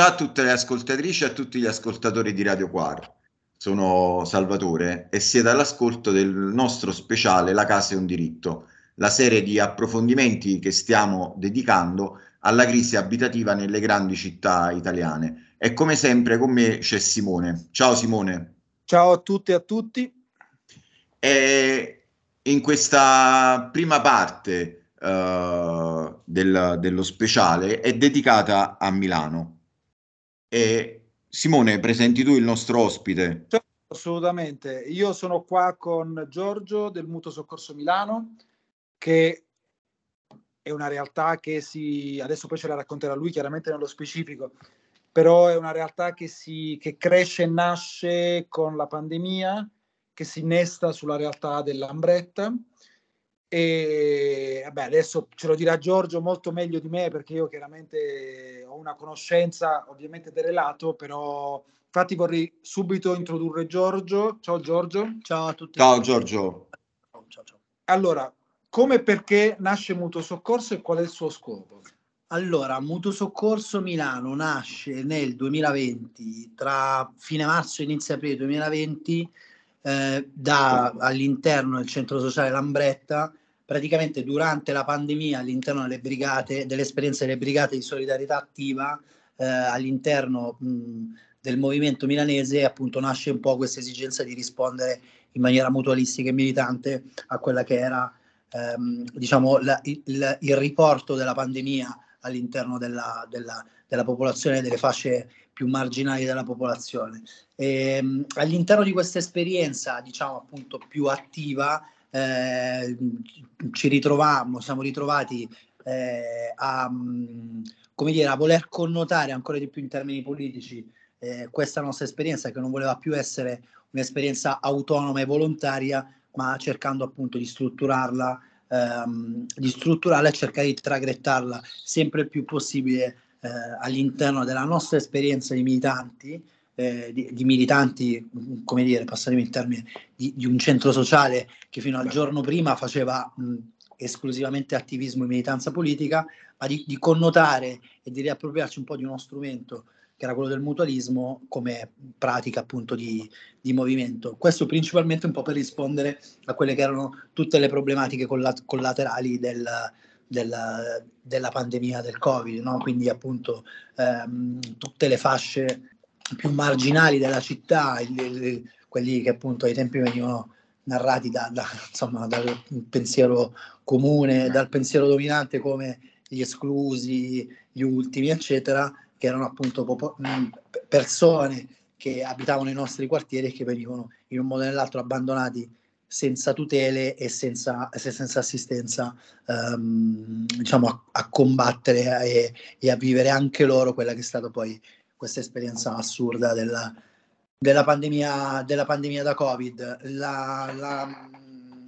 Ciao a tutte le ascoltatrici e a tutti gli ascoltatori di Radio Quar. Sono Salvatore e siete all'ascolto del nostro speciale La casa è un diritto, la serie di approfondimenti che stiamo dedicando alla crisi abitativa nelle grandi città italiane. E come sempre con me c'è Simone. Ciao Simone. Ciao a tutti e a tutti. E in questa prima parte uh, del, dello speciale è dedicata a Milano. E Simone, presenti tu il nostro ospite? Certo, assolutamente. Io sono qua con Giorgio del Mutuo Soccorso Milano, che è una realtà che si, adesso poi ce la racconterà lui chiaramente nello specifico, però è una realtà che, si, che cresce e nasce con la pandemia, che si innesta sulla realtà dell'Ambretta e vabbè, adesso ce lo dirà Giorgio molto meglio di me perché io chiaramente ho una conoscenza ovviamente del relato, però infatti vorrei subito introdurre Giorgio. Ciao Giorgio. Ciao a tutti. Ciao Giorgio. Ciao, ciao. Allora, come e perché nasce Mutuo Soccorso e qual è il suo scopo? Allora, Mutuo Soccorso Milano nasce nel 2020, tra fine marzo e inizio aprile 2020, eh, da, all'interno del centro sociale Lambretta praticamente durante la pandemia all'interno delle brigate, dell'esperienza delle brigate di solidarietà attiva eh, all'interno mh, del movimento milanese appunto nasce un po' questa esigenza di rispondere in maniera mutualistica e militante a quella che era ehm, diciamo la, il, il, riporto della pandemia all'interno della, della, della popolazione, delle fasce più marginali della popolazione. E, ehm, all'interno di questa esperienza, diciamo appunto più attiva, eh, ci ritrovammo, siamo ritrovati eh, a, mm, come dire, a voler connotare ancora di più in termini politici eh, questa nostra esperienza che non voleva più essere un'esperienza autonoma e volontaria, ma cercando appunto di strutturarla, ehm, di strutturarla e cercare di traghettarla sempre più possibile eh, all'interno della nostra esperienza di militanti eh, di, di, militanti, come dire, passatemi il termine, di, di, un centro sociale che fino al giorno prima faceva mh, esclusivamente attivismo e militanza politica, ma di, di, connotare e di riappropriarci un po' di uno strumento che era quello del mutualismo come pratica appunto di, di movimento. Questo principalmente un po' per rispondere a quelle che erano tutte le problematiche collat- collaterali del, della, della, pandemia del Covid, no? quindi appunto ehm, tutte le fasce più marginali della città, quelli che appunto ai tempi venivano narrati da, da, insomma, dal pensiero comune, dal pensiero dominante come gli esclusi, gli ultimi, eccetera, che erano appunto popo- persone che abitavano i nostri quartieri e che venivano in un modo o nell'altro abbandonati senza tutele e senza, senza assistenza um, diciamo a, a combattere e, e, a vivere anche loro quella che è stata poi questa esperienza assurda della, della, pandemia, della pandemia da Covid. La, la,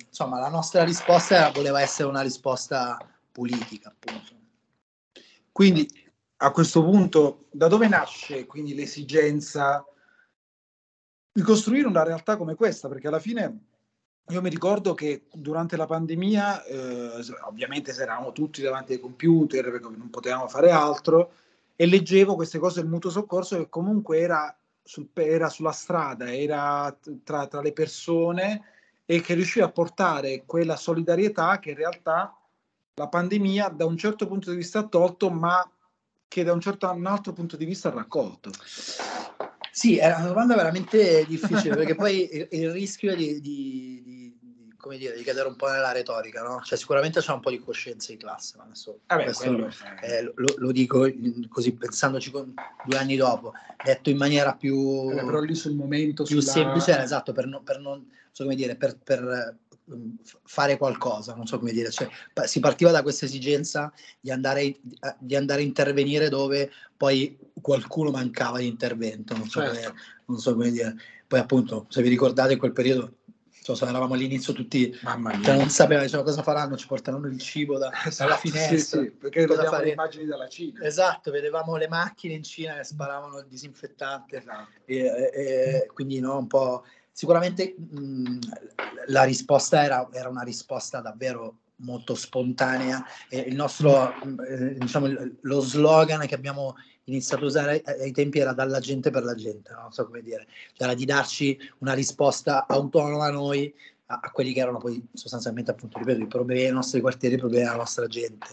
insomma, la nostra risposta voleva essere una risposta politica, appunto. Quindi a questo punto, da dove nasce quindi l'esigenza di costruire una realtà come questa? Perché alla fine io mi ricordo che durante la pandemia, eh, ovviamente eravamo tutti davanti ai computer perché non potevamo fare altro, e leggevo queste cose del mutuo soccorso che comunque era, sul, era sulla strada, era tra, tra, le persone e che riusciva a portare quella solidarietà che in realtà la pandemia da un certo punto di vista ha tolto, ma che da un, certo, un altro punto di vista ha raccolto. Sì, è una domanda veramente difficile perché poi il, il rischio di, di, di come dire, di cadere un po' nella retorica, no? Cioè, sicuramente c'è un po' di coscienza in classe, ma adesso Vabbè, quello, eh, lo, lo, dico così pensandoci con, due anni dopo, detto in maniera più, eh, però lì sul momento più sulla... semplice, esatto, per, no, per non, so come dire, per, per um, fare qualcosa, non so come dire, cioè, si partiva da questa esigenza di andare, di andare a intervenire dove poi qualcuno mancava di intervento, non so, certo. come, non so come dire. Poi appunto, se vi ricordate in quel periodo so, se eravamo all'inizio tutti, cioè, non sapevano diciamo, cosa faranno, ci porteranno il cibo da, esatto, dalla finestra. Sì, sì, perché cosa fare... le immagini dalla Cina. Esatto, vedevamo le macchine in Cina che sparavano il disinfettante. Esatto. E, e, quindi no, un po'... Sicuramente mh, la risposta era, era, una risposta davvero molto spontanea. E il nostro, eh, diciamo, lo slogan che abbiamo iniziato a usare ai tempi era dalla gente per la gente, no? non so come dire, cioè era di darci una risposta autonoma a noi, a, a, quelli che erano poi sostanzialmente, appunto, ripeto, i problemi dei nostri quartieri, i problemi della nostra gente.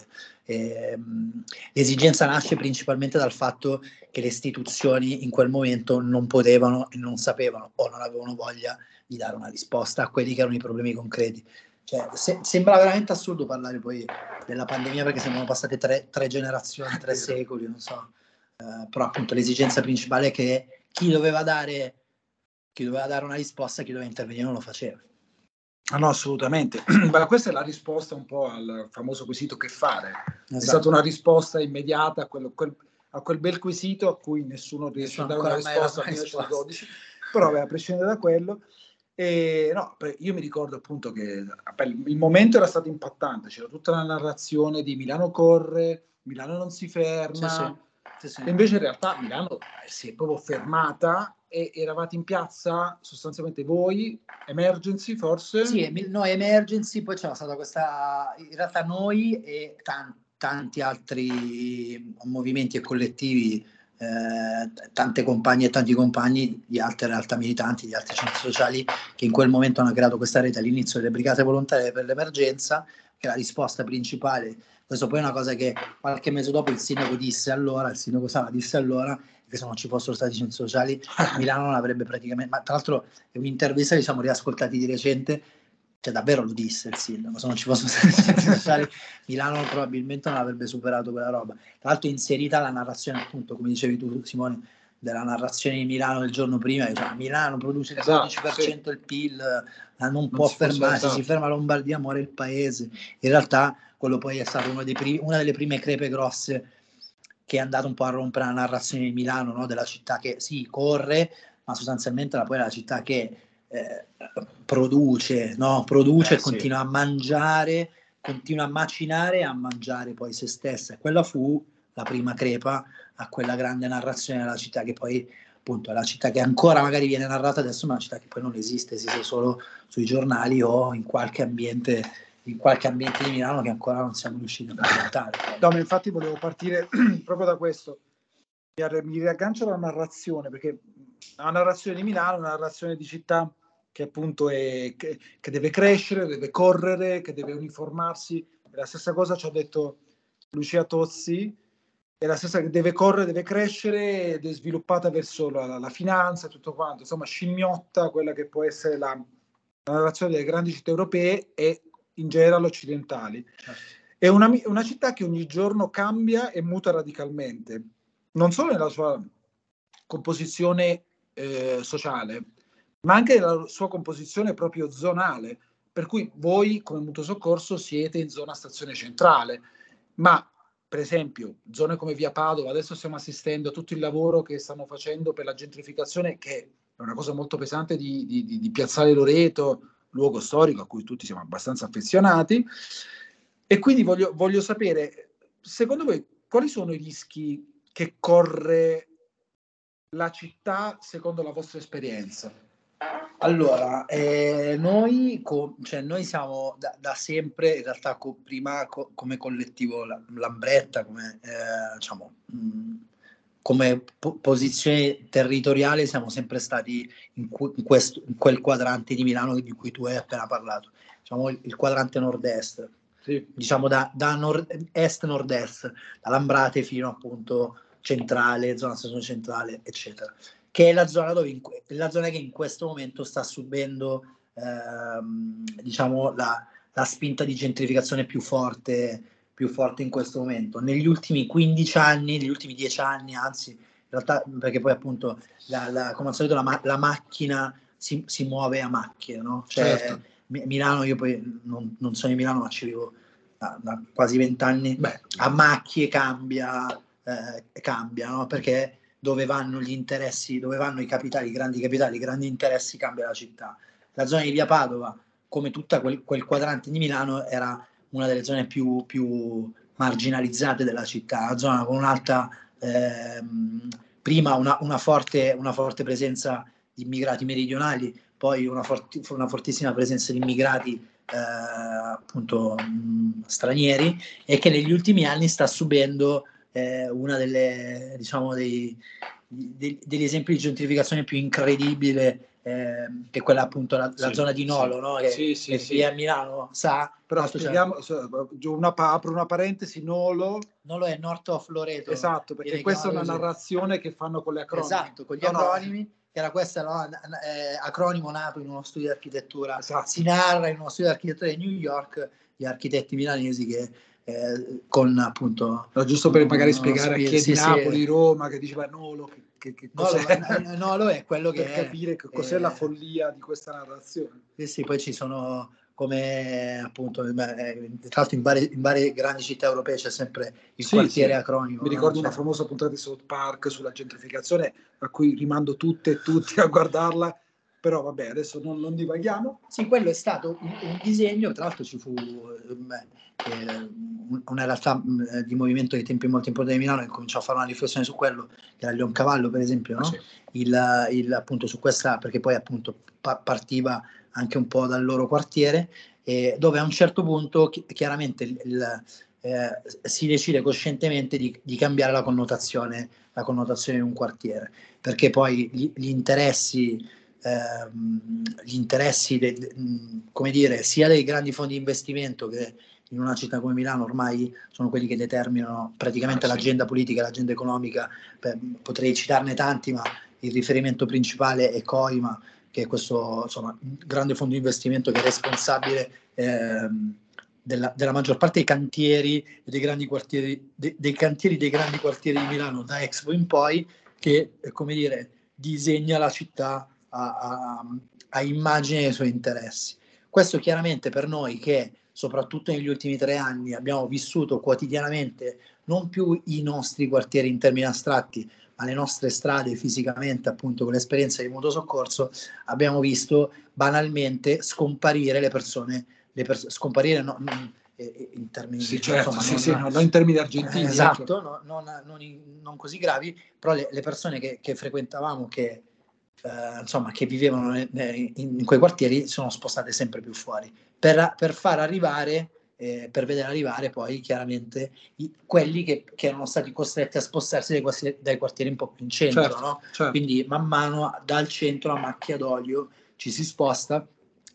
E, um, l'esigenza nasce principalmente dal fatto che le istituzioni in quel momento non potevano e non sapevano o non avevano voglia di dare una risposta a quelli che erano i problemi concreti. Cioè, se, sembra veramente assurdo parlare poi della pandemia perché sembrano passate tre, tre generazioni, tre secoli, non so. Uh, però appunto l'esigenza principale è che chi doveva dare, chi doveva dare una risposta, chi doveva intervenire non lo faceva. Ah, no, assolutamente. Ma questa è la risposta un po' al famoso quesito che fare. Esatto. È stata una risposta immediata a, quello, quel, a quel bel quesito a cui nessuno riesce a dare una risposta nel 1912. Però a prescindere da quello, e, no, io mi ricordo appunto che il momento era stato impattante, c'era tutta la narrazione di Milano corre, Milano non si ferma, sì, sì. Sì, e invece in realtà Milano si è proprio fermata e eravate in piazza sostanzialmente voi, Emergency forse? Sì, noi Emergency, poi c'era stata questa, in realtà noi e tanti, tanti altri movimenti e collettivi eh, tante compagne e tanti compagni di altre realtà militanti, di altri centri sociali che in quel momento hanno creato questa rete all'inizio delle brigate volontarie per l'emergenza, che è la risposta principale. Questo poi è una cosa che qualche mese dopo il sindaco disse allora, il sindaco Sala disse allora che se non ci fossero stati centri sociali Milano non avrebbe praticamente, ma tra l'altro è un'intervista che siamo riascoltati di recente cioè davvero lo disse il sindaco, se non ci fossero stati sociali Milano probabilmente non avrebbe superato quella roba. Tra l'altro inserita la narrazione appunto, come dicevi tu Simone, della narrazione di Milano del giorno prima, cioè, Milano produce il esatto, 12% sì. il PIL, non, non può fermarsi, si ferma Lombardia, muore il paese. In realtà quello poi è stato primi, una delle prime crepe grosse che è andato un po' a rompere la narrazione di Milano, no? della città che sì, corre, ma sostanzialmente poi è la città che eh, produce, no? produce, eh, continua sì. a mangiare, continua a macinare e a mangiare poi se stessa. E quella fu la prima crepa a quella grande narrazione della città che poi appunto è la città che ancora magari viene narrata adesso, ma è una città che poi non esiste, esiste solo sui giornali o in qualche ambiente in qualche ambiente di Milano che ancora non siamo riusciti a presentare. No, ma infatti volevo partire proprio da questo. Mi riaggancio alla narrazione, perché la narrazione di Milano è una narrazione di città che appunto è, che, che, deve crescere, deve correre, che deve uniformarsi. La stessa cosa ci ha detto Lucia Tozzi, è la stessa che deve correre, deve crescere ed è sviluppata verso la, la finanza e tutto quanto. Insomma, scimmiotta quella che può essere la, la narrazione delle grandi città europee e in generale occidentali. Certo. È una, una città che ogni giorno cambia e muta radicalmente, non solo nella sua composizione eh, sociale, ma anche la sua composizione proprio zonale, per cui voi come mutuo soccorso siete in zona stazione centrale, ma per esempio zone come via Padova, adesso stiamo assistendo a tutto il lavoro che stanno facendo per la gentrificazione, che è una cosa molto pesante di, di, di, di Piazzale Loreto, luogo storico a cui tutti siamo abbastanza affezionati. E quindi voglio, voglio sapere, secondo voi, quali sono i rischi che corre la città secondo la vostra esperienza? Allora, eh, noi, co- cioè, noi siamo da, da, sempre, in realtà co- prima co- come collettivo Lambretta, come, eh, diciamo, mh, come po- posizione territoriale siamo sempre stati in, cu- in, questo, in, quel quadrante di Milano di cui tu hai appena parlato, diciamo il, il quadrante nord-est, sì. diciamo da, da nord- est-nord-est, da Lambrate fino appunto centrale, zona centrale, eccetera che è la zona, dove in, la zona che in questo momento sta subendo ehm, diciamo, la, la, spinta di gentrificazione più forte, più forte in questo momento. Negli ultimi 15 anni, negli ultimi 10 anni, anzi, in realtà, perché poi appunto, la, la, come al solito, la, la macchina si, si, muove a macchie, no? Cioè, certo. Milano, io poi non, non, sono in Milano, ma ci vivo da, da quasi vent'anni, a macchie cambia, eh, cambia no? perché dove vanno gli interessi, dove vanno i capitali, i grandi capitali, i grandi interessi, cambia la città. La zona di Via Padova, come tutto quel, quel, quadrante di Milano, era una delle zone più, più marginalizzate della città, una zona con un'alta, ehm, prima una, una, forte, una forte presenza di immigrati meridionali, poi una, forti, una fortissima presenza di immigrati eh, appunto mh, stranieri e che negli ultimi anni sta subendo eh, delle diciamo degli esempi di gentrificazione più incredibile eh, che è quella appunto la, la Sì, zona di Nolo sì. no? che, Sì, sì, che sì. a Milano sa Però spieghiamo, una, apro una parentesi, Nolo, Nolo è North of Loreto esatto, perché questa è una narrazione che fanno con le acronimi. esatto con gli No, no, acronimi che era questo no, eh, acronimo nato in uno studio di architettura Esatto. si narra in uno studio di architettura di New York gli architetti milanesi che eh, con appunto No, giusto per magari No, spiegare a chi è di sì. Napoli, Roma, che diceva Nolo, che, che, che Nolo, cos'è? eh, Nolo è quello che per è, capire che cos'è eh, la follia di questa narrazione. Sì, sì, poi ci sono come appunto, eh, tra l'altro in varie, in varie grandi città europee c'è sempre il Sì, quartiere sì. acronimo. Mi no? ricordo Cioè, una famosa puntata di South Park sulla gentrificazione, a cui rimando tutte e tutti a guardarla, però vabbè, adesso non, non divaghiamo. Sì, quello è stato un, un disegno, tra l'altro ci fu ehm, eh, una realtà mh, di movimento di tempi molto importanti di Milano che cominciò a fare una riflessione su quello, che era Leoncavallo per esempio, no? Sì. il, il- appunto su questa, perché poi appunto pa- partiva anche un po' dal loro quartiere, e dove a un certo punto chi- chiaramente il- il, eh, si decide coscientemente di, di cambiare la connotazione, la connotazione di un quartiere, perché poi gli, gli interessi, ehm, gli interessi de- de- mh, come dire, sia dei grandi fondi di investimento che in una città come Milano ormai sono quelli che determinano praticamente Ah, sì. l'agenda politica, l'agenda economica, per- potrei citarne tanti, ma il riferimento principale è Coima, che è questo insomma, grande fondo di investimento che è responsabile ehm, della, della maggior parte dei cantieri dei grandi quartieri, de- dei cantieri dei grandi quartieri di Milano da Expo in poi, che come dire, disegna la città a, a, a immagine dei suoi interessi. Questo chiaramente per noi che soprattutto negli ultimi tre anni abbiamo vissuto quotidianamente non più i nostri quartieri in termini astratti, ma le nostre strade fisicamente, appunto con l'esperienza di mutuo soccorso, abbiamo visto banalmente scomparire le persone, le pers- scomparire no, non- eh, in termini Sì, certo, insomma, sì, non- sì, no, non in termini argentini. eh, ecco. esatto, no- non, non non così gravi, però le, le persone che, che frequentavamo, che, eh, insomma, che vivevano in, in quei quartieri, sono spostate sempre più fuori, per, per far arrivare, eh, per vedere arrivare poi chiaramente i- quelli che, che erano stati costretti a spostarsi dai, dai quartieri un po' più in centro, Certo, no? certo. Quindi man mano dal centro a macchia d'olio ci si sposta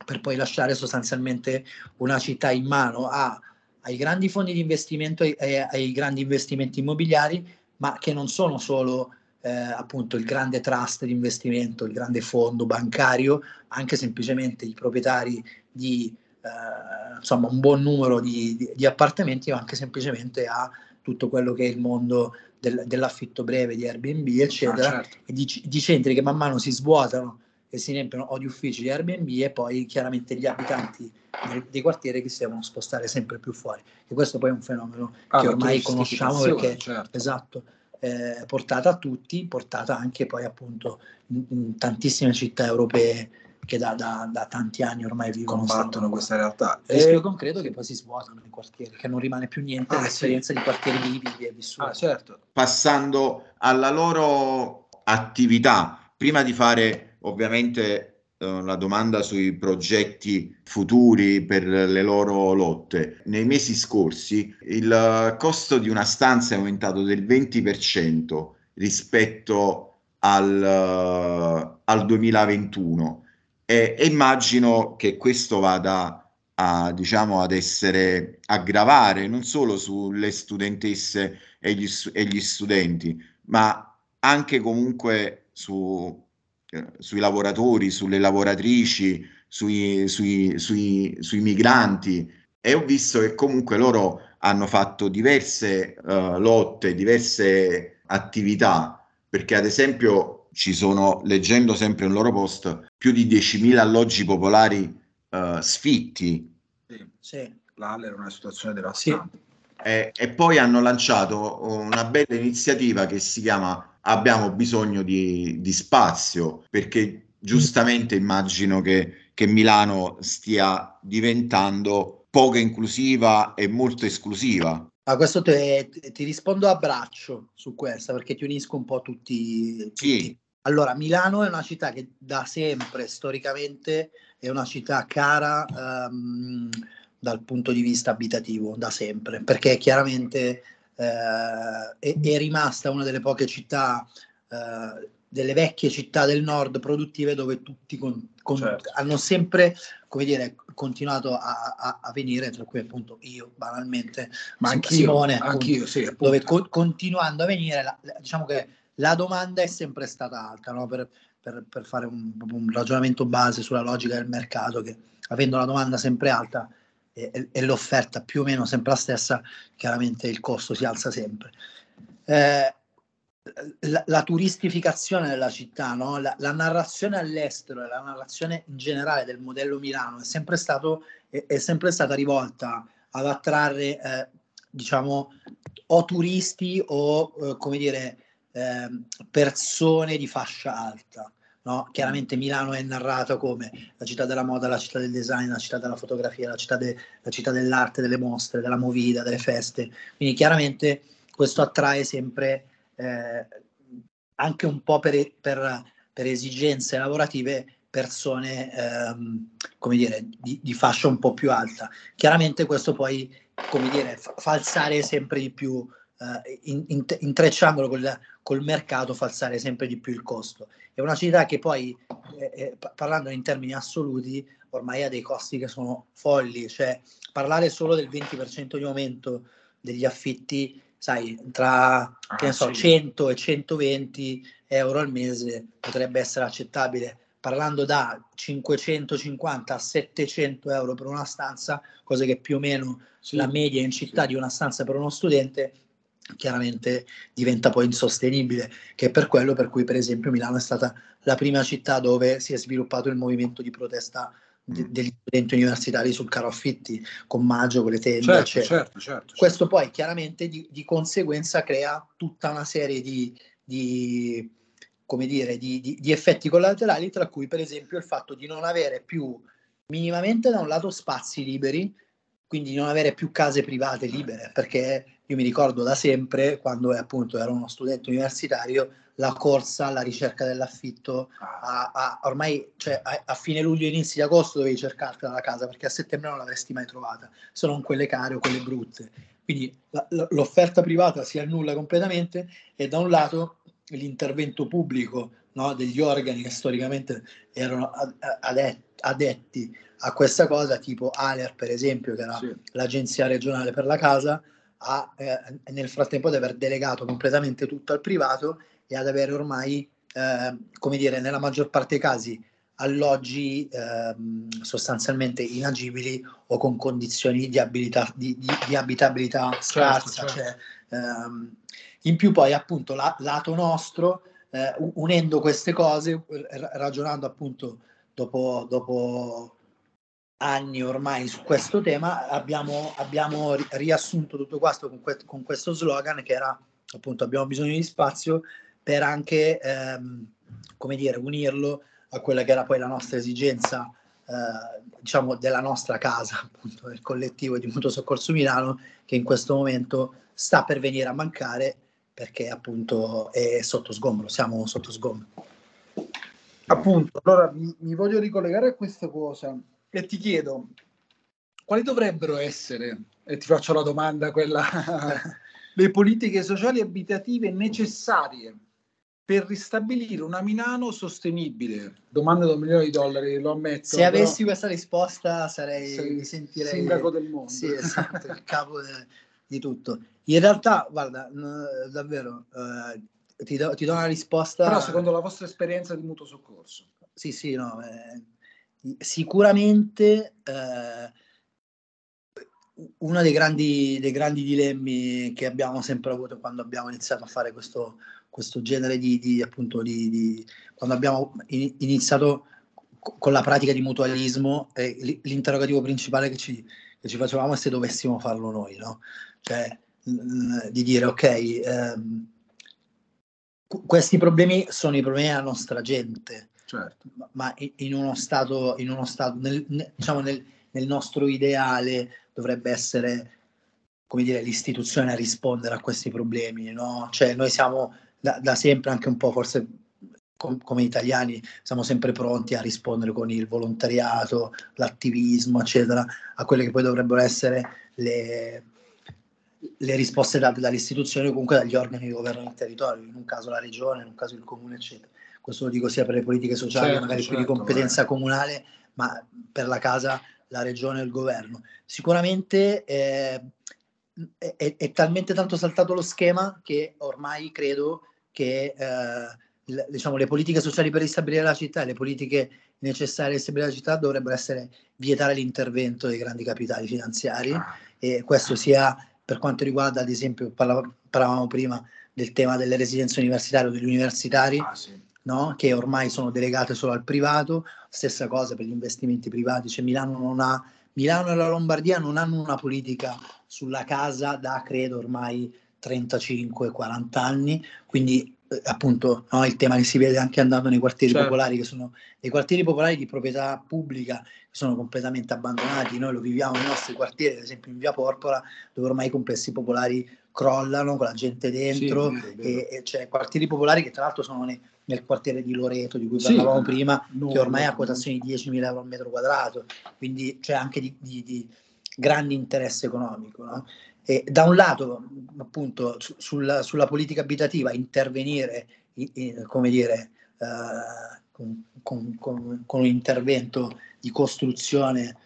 per poi lasciare sostanzialmente una città in mano a- ai grandi fondi di investimento e e ai grandi investimenti immobiliari, ma che non sono solo eh, appunto il grande trust di investimento, il grande fondo bancario, anche semplicemente i proprietari di eh, insomma un buon numero di, di- di appartamenti, ma anche semplicemente a tutto quello che è il mondo del- dell'affitto breve di Airbnb, eccetera Ah, certo. e di, di centri che man mano si svuotano e si riempiono o di uffici di Airbnb e poi chiaramente gli abitanti dei, dei quartieri che si devono spostare sempre più fuori. E questo poi è un fenomeno Ah, che ormai conosciamo perché certo. esatto, eh, portata a tutti, portata anche poi appunto in, in tantissime città europee che da, da- da tanti anni ormai vivono combattono questa realtà. Il rischio E- concreto che poi si svuotano i quartieri, che non rimane più niente Ah, dell'esperienza di quartieri vivi e vissuti. Ah, certo. passando alla loro attività, prima di fare ovviamente la domanda sui progetti futuri per le loro lotte, nei mesi scorsi il costo di una stanza è aumentato del 20% rispetto al, eh, al 2021 e, e immagino che questo vada a, diciamo, ad essere a gravare non solo sulle studentesse e gli, e gli studenti, ma anche comunque su, sui lavoratori, sulle lavoratrici, sui, sui, sui, sui migranti. E ho visto che comunque loro hanno fatto diverse eh, lotte, diverse attività, perché ad esempio ci sono, leggendo sempre un loro post, più di 10.000 alloggi popolari eh, sfitti Sì. Sì. L'Alle era una situazione devastante. e, e poi hanno lanciato una bella iniziativa che si chiama Abbiamo bisogno di, di spazio, perché giustamente immagino che, che Milano stia diventando poco inclusiva e molto esclusiva. Ma questo te- ti rispondo a braccio su questa perché ti unisco un po' tutti. Sì. tutti. Allora, Milano è una città che da sempre storicamente è una città cara um, dal punto di vista abitativo da sempre, perché chiaramente eh, è, è, rimasta una delle poche città, eh, delle vecchie città del nord produttive dove tutti con, con, certo. hanno sempre, come dire, continuato a, a, a, venire, tra cui appunto io banalmente, ma anche Simone, appunto, anch'io, sì, dove co- continuando a venire, la, la, diciamo che la domanda è sempre stata alta, no? per, per, per, fare un, un ragionamento base sulla logica del mercato, che avendo la domanda sempre alta, e, e, l'offerta più o meno sempre la stessa, chiaramente il costo si alza sempre. Eh, la, la, turistificazione della città, no? la, la, narrazione all'estero e la narrazione in generale del modello Milano è sempre, stato, è, è sempre stata rivolta ad attrarre, eh, diciamo, o turisti o, eh, come dire, eh, persone di fascia alta. No? Chiaramente Milano è narrata come la città della moda, la città del design, la città della fotografia, la città, de, la città dell'arte, delle mostre, della movida, delle feste. Quindi chiaramente questo attrae sempre, eh, anche un po' per, per, per esigenze lavorative, persone ehm, come dire, di, di, fascia un po' più alta. Chiaramente questo poi come dire, fa alzare sempre di più, eh, in, in, intrecciandolo col, col mercato, fa alzare sempre di più il costo. È una città che poi, eh, eh parlando in termini assoluti, ormai ha dei costi che sono folli, cioè parlare solo del 20% di aumento degli affitti, sai, tra ah, che ne so, sì. 100 e 120 euro al mese potrebbe essere accettabile. Parlando da 550 a 700 euro per una stanza, cosa che più o meno sì. la media in città sì. di una stanza per uno studente, chiaramente diventa poi insostenibile, che è per quello per cui per esempio Milano è stata la prima città dove si è sviluppato il movimento di protesta de- mm. degli studenti universitari sul caro affitti, con Maggio, con le tende, certo, certo, certo, certo, Questo poi chiaramente di, di, conseguenza crea tutta una serie di, di come dire, di, di, di effetti collaterali, tra cui per esempio il fatto di non avere più minimamente da un lato spazi liberi, quindi di non avere più case private libere, perché io mi ricordo da sempre, quando appunto ero uno studente universitario, la corsa alla ricerca dell'affitto, a, a, ormai cioè, a, a, fine luglio, inizi di agosto dovevi cercartela la casa, perché a settembre non l'avresti mai trovata, se non quelle care o quelle brutte. Quindi la, l'offerta privata si annulla completamente e da un lato l'intervento pubblico no, degli organi che storicamente erano adetti a questa cosa, tipo ALER per esempio, che era sì. l'agenzia regionale per la casa, a, eh, nel frattempo ad aver delegato completamente tutto al privato e ad avere ormai, eh, come dire, nella maggior parte dei casi alloggi eh, sostanzialmente inagibili o con condizioni di, abilità, di, di, di abitabilità certo, scarsa. Certo. Cioè, ehm, in più poi appunto la, lato nostro, eh, unendo queste cose, ragionando appunto dopo, dopo anni ormai su questo tema, abbiamo, abbiamo riassunto tutto questo con, que- con, questo slogan che era appunto abbiamo bisogno di spazio per anche, ehm, come dire, unirlo a quella che era poi la nostra esigenza, eh, diciamo, della nostra casa, appunto, del collettivo di Mutuo Soccorso Milano, che in questo momento sta per venire a mancare perché appunto è sotto sgombro, siamo sotto sgombro. Appunto, allora mi, mi voglio ricollegare a questa cosa e ti chiedo quali dovrebbero essere, e ti faccio la domanda, quella, le politiche sociali e abitative necessarie per ristabilire una Milano sostenibile? Domanda da un milione di dollari, lo ammetto. Se avessi questa risposta sarei, mi sentirei... Sindaco del mondo. Sì, esatto, il capo de, di tutto. In realtà, guarda, n- davvero, eh, ti, do, ti, do, una risposta... Però secondo la vostra esperienza di mutuo soccorso. Sì, sì, no, eh, sicuramente eh, uno dei grandi, dei grandi, dilemmi che abbiamo sempre avuto quando abbiamo iniziato a fare questo, questo genere di, di appunto di, di, quando abbiamo iniziato con la pratica di mutualismo eh, l'interrogativo principale che ci, che ci, facevamo è se dovessimo farlo noi, no? Cioè, di dire ok, ehm, questi problemi sono i problemi della nostra gente, certo. ma in uno stato, in uno stato nel, diciamo nel, nel nostro ideale dovrebbe essere come dire, l'istituzione a rispondere a questi problemi, no? Cioè noi siamo da, da, sempre anche un po' forse com- come italiani siamo sempre pronti a rispondere con il volontariato, l'attivismo, eccetera, a quelle che poi dovrebbero essere le, le risposte date dalle istituzioni o comunque dagli organi che governano il territorio, in un caso la regione, in un caso il comune, eccetera. Questo lo dico sia per le politiche sociali, certo, magari certo, più di competenza beh. comunale, ma per la casa la regione e il governo. Sicuramente eh, è, è, talmente tanto saltato lo schema che ormai credo che eh, le, diciamo, le politiche sociali per ristabilire la città e le politiche necessarie per ristabilire la città dovrebbero essere vietare l'intervento dei grandi capitali finanziari ah. e questo sia per quanto riguarda ad esempio parlavamo prima del tema delle residenze universitarie o degli universitari ah, sì. No? che ormai sono delegate solo al privato stessa cosa per gli investimenti privati cioè Milano non ha Milano e la Lombardia non hanno una politica sulla casa da credo ormai 35-40 anni, quindi eh, appunto no, il tema che si vede anche andando nei quartieri certo. popolari, che sono dei quartieri popolari di proprietà pubblica che sono completamente abbandonati. Noi lo viviamo nei nostri quartieri, ad esempio in via Porpora, dove ormai i complessi popolari crollano con la gente dentro, sì, e, e c'è quartieri popolari che tra l'altro sono nei, nel quartiere di Loreto di cui sì, parlavamo prima, no, che ormai no, ha quotazioni di 10.000 euro al metro quadrato, quindi c'è anche di, di, di grande interesse economico. No? E da un lato, appunto, su, sulla, sulla, politica abitativa intervenire, in, in, come dire, uh, con, con, con, con, un intervento di costruzione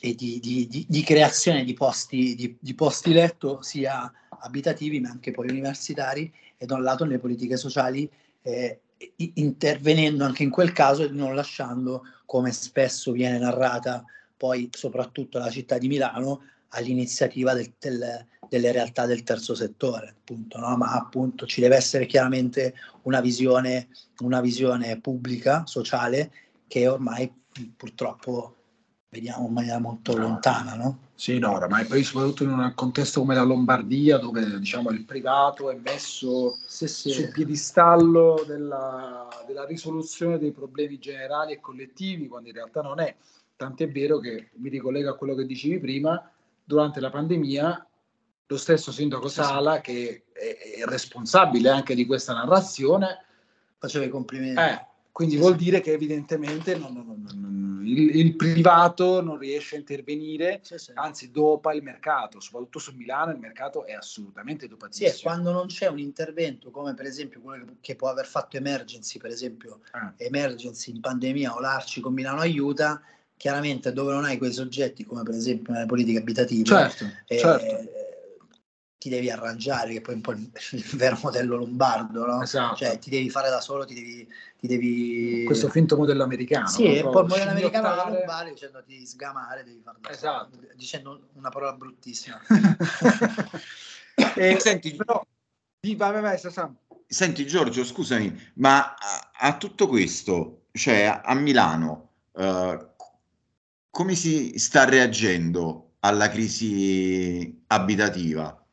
e di, di, di, di creazione di posti, di, posti letto sia abitativi ma anche poi universitari e da un lato nelle politiche sociali eh, intervenendo anche in quel caso e non lasciando, come spesso viene narrata poi soprattutto la città di Milano, all'iniziativa del, del, delle realtà del terzo settore, appunto, no? ma appunto ci deve essere chiaramente una visione, una visione pubblica, sociale, che ormai purtroppo vediamo in maniera molto lontana. No? Sì, no, oramai poi soprattutto in un contesto come la Lombardia, dove diciamo, il privato è messo sì, sì. sul piedistallo della, della risoluzione dei problemi generali e collettivi, quando in realtà non è. Tant'è vero che mi ricollega a quello che dicevi prima, durante la pandemia lo stesso sindaco Sala, che è, è responsabile anche di questa narrazione, faceva i complimenti. Eh, quindi vuol dire che evidentemente non, non, non, il, il, privato non riesce a intervenire, sì, sì. anzi dopa il mercato, soprattutto su Milano il mercato è assolutamente dopatissimo. Sì, quando non c'è un intervento come per esempio quello che, che può aver fatto Emergency, per esempio ah. Emergency in pandemia o l'Arci con Milano Aiuta, chiaramente dove non hai quei soggetti come per esempio nelle politiche abitative, certo, eh, certo. Ti devi arrangiare, che poi è un po' il, il vero modello lombardo, no? Esatto. Cioè ti devi fare da solo, ti devi... Ti devi... Questo finto modello americano. Sì, e poi il modello americano da non vale dicendoti sgamare, devi fare da esatto. solo, dicendo una parola bruttissima. e, senti, però... Vai, vai, vai, Senti Giorgio, scusami, ma a, a tutto questo, cioè a Milano, uh, come si sta reagendo alla crisi abitativa?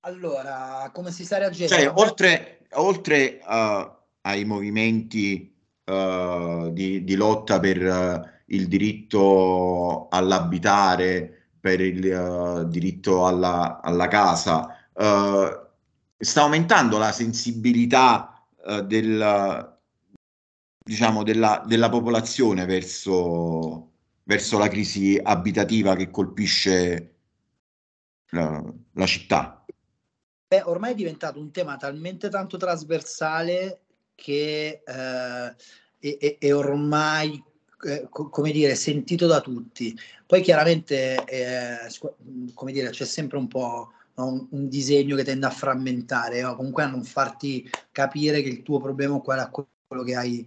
Allora, come si sta reagendo? Cioè, oltre, oltre uh, ai movimenti uh, di, di, lotta per uh, il diritto all'abitare, per il diritto alla, alla casa, sta aumentando la sensibilità del, diciamo, della, della popolazione verso verso la crisi abitativa che colpisce la, la città? Beh, ormai è diventato un tema talmente tanto trasversale che eh, è, è, ormai eh, come dire, sentito da tutti. Poi chiaramente, eh, come dire, c'è sempre un po' no, un, un, disegno che tende a frammentare, o comunque a non farti capire che il tuo problema è quello che hai,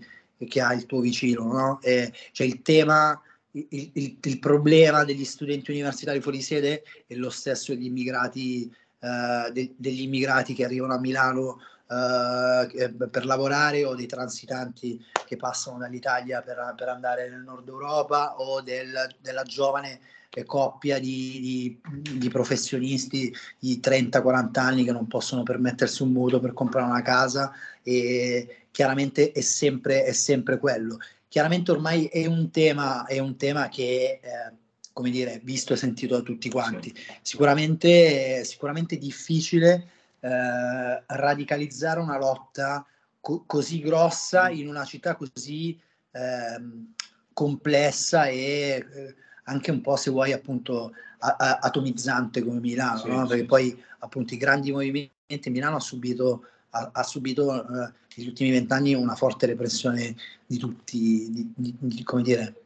che ha il tuo vicino, no? E, cioè il tema il, il, il, problema degli studenti universitari fuori sede è lo stesso degli immigrati, eh, de, degli immigrati che arrivano a Milano eh, per lavorare o dei transitanti che passano dall'Italia per, per andare nel nord Europa o del, della giovane coppia di, di, di, professionisti di 30-40 anni che non possono permettersi un mutuo per comprare una casa e chiaramente è sempre, è sempre quello. Chiaramente ormai è un tema, è un tema che eh, come dire, visto e sentito da tutti quanti. Sicuramente, sicuramente difficile eh, radicalizzare una lotta co- così grossa in una città così ehm, complessa e eh, anche un po' se vuoi appunto a- a- atomizzante come Milano, sì, no? perché sì, poi appunto i grandi movimenti Milano ha subito, ha, ha subito eh, negli ultimi vent'anni una forte repressione di tutti, di, di, di, come dire,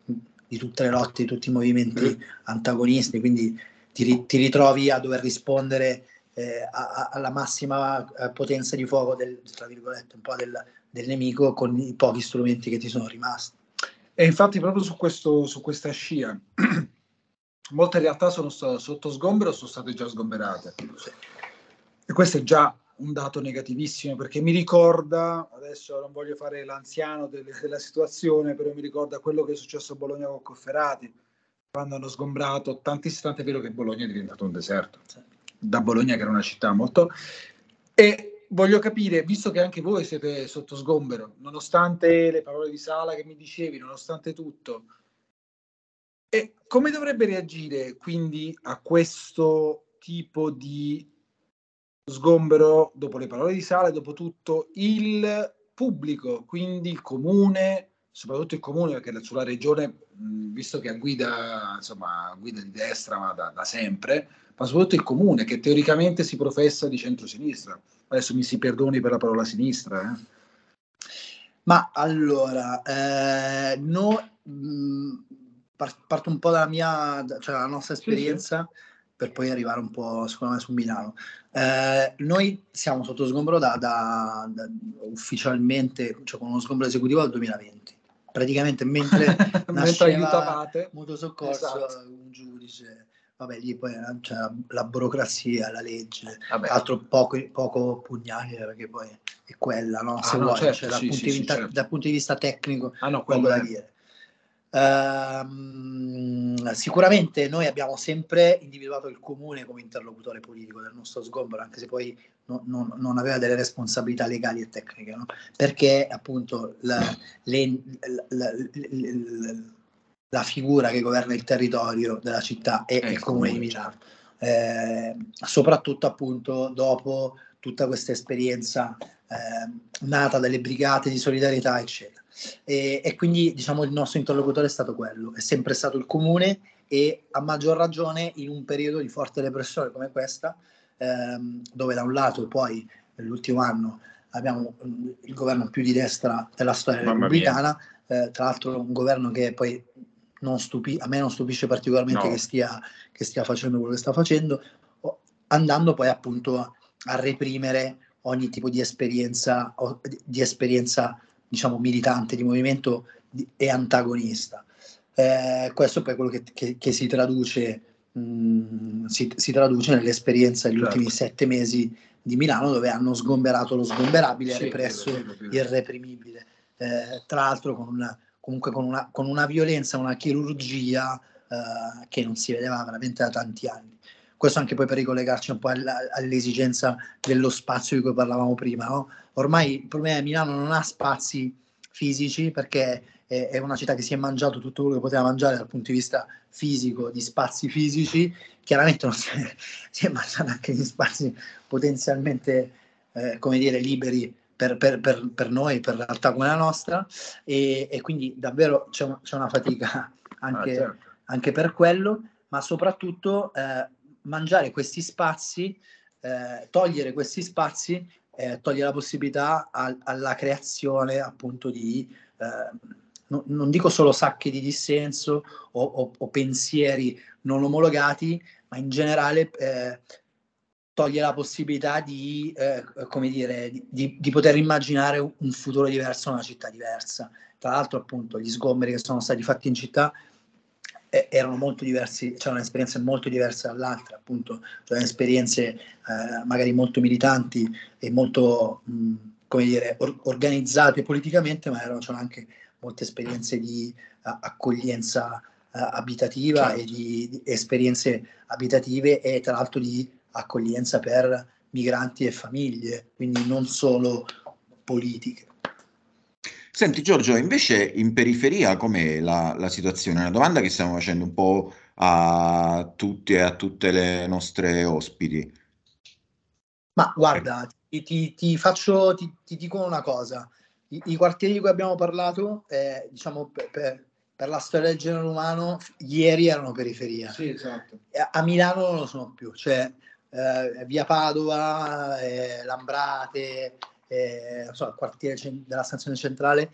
di tutte le lotte, di tutti i movimenti mm. antagonisti, quindi ti, ti, ritrovi a dover rispondere eh, a, a, alla massima eh, potenza di fuoco del, del, del nemico con i pochi strumenti che ti sono rimasti. E infatti proprio su, questo, su questa scia, molte realtà sono sotto sgombero o sono state già sgomberate. E questo è già un dato negativissimo perché mi ricorda, adesso non voglio fare l'anziano delle, della situazione, però mi ricorda quello che è successo a Bologna con Cofferati, quando hanno sgombrato tantissimo, tanto è vero che Bologna è diventato un deserto, da Bologna che era una città molto... E voglio capire, visto che anche voi siete sotto sgombero, nonostante le parole di Sala che mi dicevi, nonostante tutto, e come dovrebbe reagire quindi a questo tipo di sgombero, dopo le parole di Sala, dopo tutto, il pubblico, quindi il comune, soprattutto il comune, perché sulla regione, visto che a guida, insomma, guida di destra ma da, da sempre, ma soprattutto il comune, che teoricamente si professa di centrosinistra Adesso mi si perdoni per la parola sinistra. Eh. Ma allora, eh, no, mh, parto un po' dalla mia, cioè dalla nostra esperienza. Sì, sì per poi arrivare un po' secondo me su Milano. Eh, noi siamo sotto sgombro da, da, da, ufficialmente, cioè con uno sgombro esecutivo dal 2020. Praticamente mentre, mentre aiutavate, mutuo soccorso, esatto. un giudice vabbè lì poi c'è la burocrazia, la legge, vabbè. altro poco, poco pugnale perché poi è quella, no? Se ah, vuoi, no, certo, cioè, dal, sì, punto sì, vista, certo. dal, punto di vista tecnico, ah, no, poco da dire. Uh, sicuramente noi abbiamo sempre individuato il comune come interlocutore politico del nostro sgombero, anche se poi no, no, non aveva delle responsabilità legali e tecniche, no? perché appunto la, le, la, la, la figura che governa il territorio della città è il comune di Milano. Eh, soprattutto appunto dopo tutta questa esperienza eh, nata dalle brigate di solidarietà, eccetera. E, e, quindi diciamo il nostro interlocutore è stato quello, è sempre stato il comune e a maggior ragione in un periodo di forte repressione come questa, ehm, dove da un lato poi nell'ultimo anno abbiamo il governo più di destra della storia Mamma repubblicana, eh, tra l'altro un governo che poi stupi- a me non stupisce particolarmente no. che, stia, che, stia, facendo quello che sta facendo, andando poi appunto a, a reprimere ogni tipo di esperienza, di esperienza diciamo militante, di movimento e antagonista. Eh, questo poi è quello che, che, che si traduce mh, mm, si, si, traduce nell'esperienza degli certo. ultimi sette mesi di Milano dove hanno sgomberato lo sgomberabile e sì, represso il reprimibile. Eh, tra l'altro con una comunque con una, con una violenza, una chirurgia eh, che non si vedeva veramente da tanti anni. Questo anche poi per ricollegarci un po' alla, all'esigenza dello spazio di cui parlavamo prima. No? Ormai il problema è che Milano non ha spazi fisici perché è, è una città che si è mangiato tutto quello che poteva mangiare dal punto di vista fisico, di spazi fisici, chiaramente non si è, si è mangiato anche di spazi potenzialmente, eh, come dire, liberi per, per, per, per, noi, per realtà come la nostra, e, e quindi davvero c'è, c'è, una fatica anche, ah, certo. anche, per quello, ma soprattutto eh, mangiare questi spazi, eh, togliere questi spazi, eh, toglie la possibilità a, alla creazione appunto di, eh, no, non dico solo sacche di dissenso o, o, o pensieri non omologati, ma in generale eh, toglie la possibilità di, eh, come dire, di, di, poter immaginare un futuro diverso, una città diversa. Tra l'altro, appunto, gli sgomberi che sono stati fatti in città eh, erano molto diversi, c'erano esperienze molto diverse dall'altra, appunto, cioè esperienze eh, magari molto militanti e molto, mh, come dire, or- organizzate politicamente, ma erano c'erano anche molte esperienze di uh, accoglienza uh, abitativa certo. e di, di esperienze abitative e tra l'altro di accoglienza per migranti e famiglie, quindi non solo politiche. Senti Giorgio, invece in periferia com'è la, la situazione? Una domanda che stiamo facendo un po' a tutti e a tutte le nostre ospiti. Ma guarda, ti, ti, faccio, ti, ti, dico una cosa. I, I, quartieri di cui abbiamo parlato, eh, diciamo, per, per, per, la storia del genere umano, ieri erano periferia. Sì, esatto. A, a Milano non lo sono più. Cioè, eh, via Padova, eh, Lambrate, eh, so, il quartiere della stazione centrale,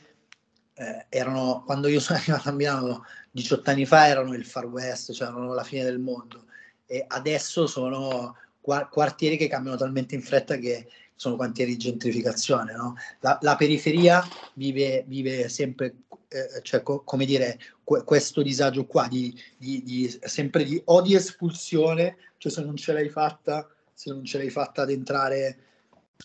eh, erano, quando io sono arrivato a Milano 18 anni fa, erano il Far West, cioè erano la fine del mondo. E adesso sono quartieri che cambiano talmente in fretta che sono quartieri di gentrificazione. No? La, la, periferia vive, vive sempre, eh, cioè, co- come dire, que- questo disagio qua, di, di, di, sempre di o di espulsione, cioè se non ce l'hai fatta, se non ce l'hai fatta ad entrare,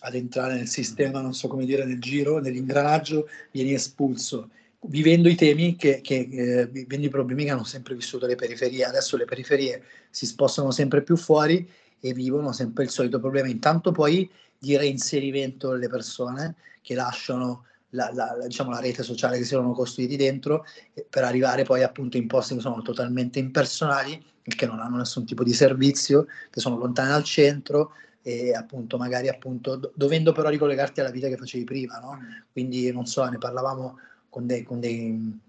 ad entrare nel sistema, non so come dire, nel giro, nell'ingranaggio, vieni espulso vivendo i temi che, che eh, vivendo i problemi che hanno sempre vissuto le periferie. Adesso le periferie si spostano sempre più fuori e vivono sempre il solito problema. Intanto poi di reinserimento delle persone che lasciano la, la, la, diciamo, la rete sociale che si erano costruiti dentro eh, per arrivare poi appunto in posti che sono totalmente impersonali che non hanno nessun tipo di servizio, che sono lontani dal centro e appunto magari appunto do, dovendo però ricollegarti alla vita che facevi prima, no? Quindi non so, ne parlavamo con dei, con dei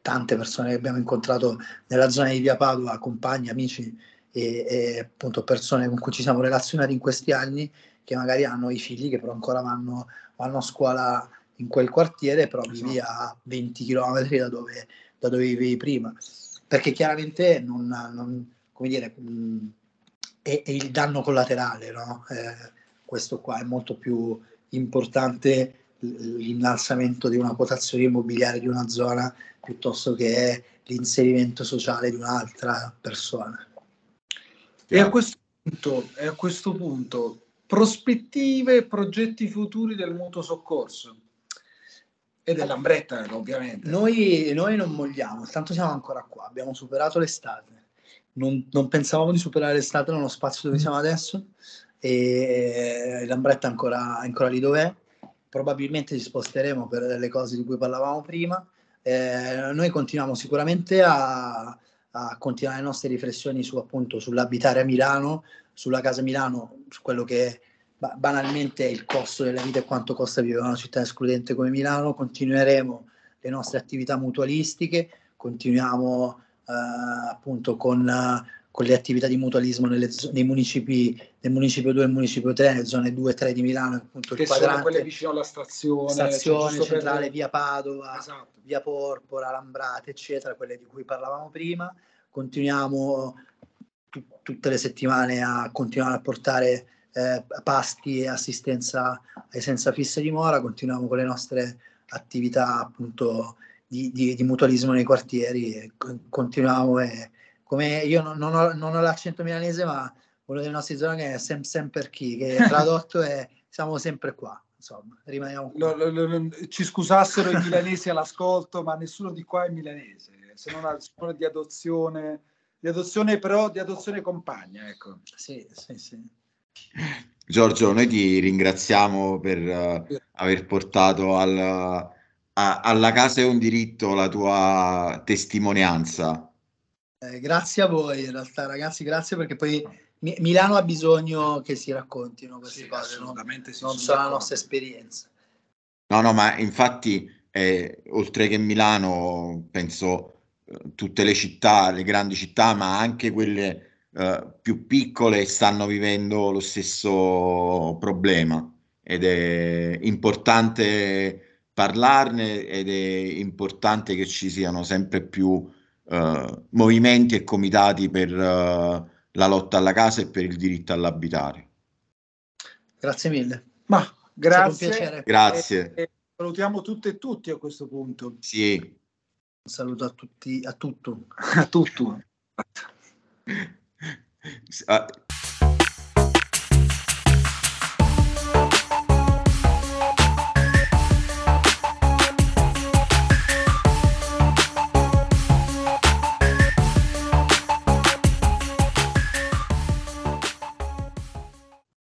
tante persone che abbiamo incontrato nella zona di Via Padova, compagni, amici e, e, appunto persone con cui ci siamo relazionati in questi anni che magari hanno i figli che però ancora vanno, vanno a scuola in quel quartiere, però vivi esatto. a 20 km da dove, da dove vivevi prima. Perché chiaramente non, non come dire, mh, è, è, il danno collaterale, no? eh, questo qua è molto più importante l'innalzamento di una quotazione immobiliare di una zona piuttosto che l'inserimento sociale di un'altra persona. E a questo punto, a questo punto prospettive e progetti futuri del mutuo soccorso e dell'ambretta ovviamente. Noi, noi, non molliamo, tanto siamo ancora qua, abbiamo superato l'estate. Non, non pensavamo di superare l'estate nello spazio dove siamo adesso e l'ambretta è ancora, ancora lì dov'è probabilmente ci sposteremo per le cose di cui parlavamo prima. Eh, noi continuiamo sicuramente a, a, continuare le nostre riflessioni su, appunto, sull'abitare a Milano, sulla casa Milano, su quello che banalmente è il costo della vita e quanto costa vivere in una città escludente come Milano. Continueremo le nostre attività mutualistiche, continuiamo eh, appunto con con le attività di mutualismo nelle, nei municipi, nel municipio 2 e municipio 3, nelle zone 2 e 3 di Milano, appunto che il quadrante, quelle vicino alla stazione, stazione cioè centrale, per... via Padova, esatto. via Porpora, Lambrate, eccetera, quelle di cui parlavamo prima. Continuiamo t- tutte le settimane a continuare a portare eh, pasti e assistenza ai senza fissa dimora, continuiamo con le nostre attività appunto di, di, di mutualismo nei quartieri e continuiamo e come io non, non, ho, non ho, l'accento milanese, ma uno dei nostri zone è sem, sempre chi, che tradotto è siamo sempre qua. Insomma, rimaniamo qua. Lo, lo, lo, ci scusassero i milanesi all'ascolto, ma nessuno di qua è milanese, se non a di adozione, di adozione però di adozione compagna, ecco. Sì, sì, sì. Giorgio, noi ti ringraziamo per uh, aver portato al, a, alla casa è un diritto la tua testimonianza eh, grazie a voi, in realtà, ragazzi, grazie perché poi Mi- Milano ha bisogno che si raccontino queste sì, cose, no? sì, non solo la nostra esperienza. No, no, ma infatti, eh, oltre che Milano, penso eh, tutte le città, le grandi città, ma anche quelle eh, più piccole stanno vivendo lo stesso problema ed è importante parlarne ed è importante che ci siano sempre più uh, movimenti e comitati per uh, la lotta alla casa e per il diritto all'abitare. Grazie mille. Ma grazie. Grazie. E, e salutiamo tutte e tutti a questo punto. Sì. Un saluto a tutti, a tutto. a tutto.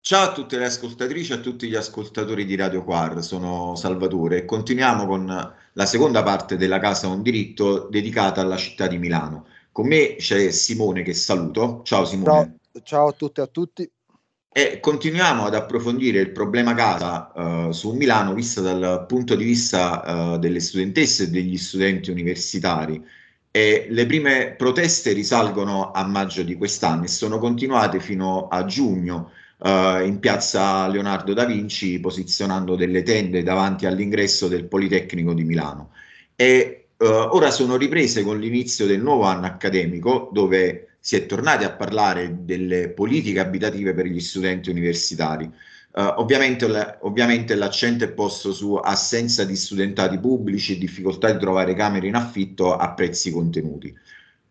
Ciao a tutte le ascoltatrici e a tutti gli ascoltatori di Radio Quar, sono Salvatore e continuiamo con la seconda parte della Casa Un Diritto dedicata alla città di Milano. Con me c'è Simone che saluto. Ciao Simone. Ciao, ciao a tutte e a tutti. E continuiamo ad approfondire il problema casa uh, su Milano vista dal punto di vista uh, delle studentesse e degli studenti universitari. E le prime proteste risalgono a maggio di quest'anno e sono continuate fino a giugno uh, in piazza Leonardo da Vinci, posizionando delle tende davanti all'ingresso del Politecnico di Milano. E ora sono riprese con l'inizio del nuovo anno accademico, dove si è tornati a parlare delle politiche abitative per gli studenti universitari. Uh, ovviamente, ovviamente, l'accento è posto su assenza di studentati pubblici e difficoltà di trovare camere in affitto a prezzi contenuti.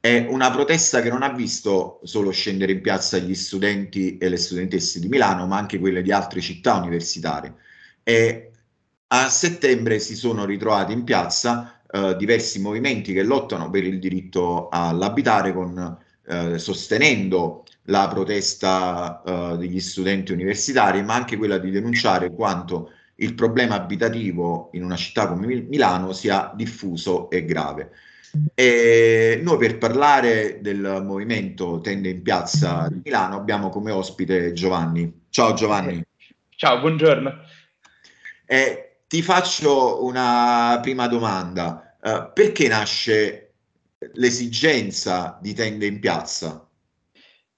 È una protesta che non ha visto solo scendere in piazza gli studenti e le studentesse di Milano, ma anche quelle di altre città universitarie. E a settembre si sono ritrovati in piazza uh, diversi movimenti che lottano per il diritto all'abitare con eh, sostenendo la protesta eh, degli studenti universitari, ma anche quella di denunciare quanto il problema abitativo in una città come Milano sia diffuso e grave. E noi per parlare del movimento Tende in Piazza di Milano abbiamo come ospite Giovanni. Ciao Giovanni. Ciao, buongiorno. Eh, ti faccio una prima domanda. Uh, perché nasce l'esigenza di tende in piazza?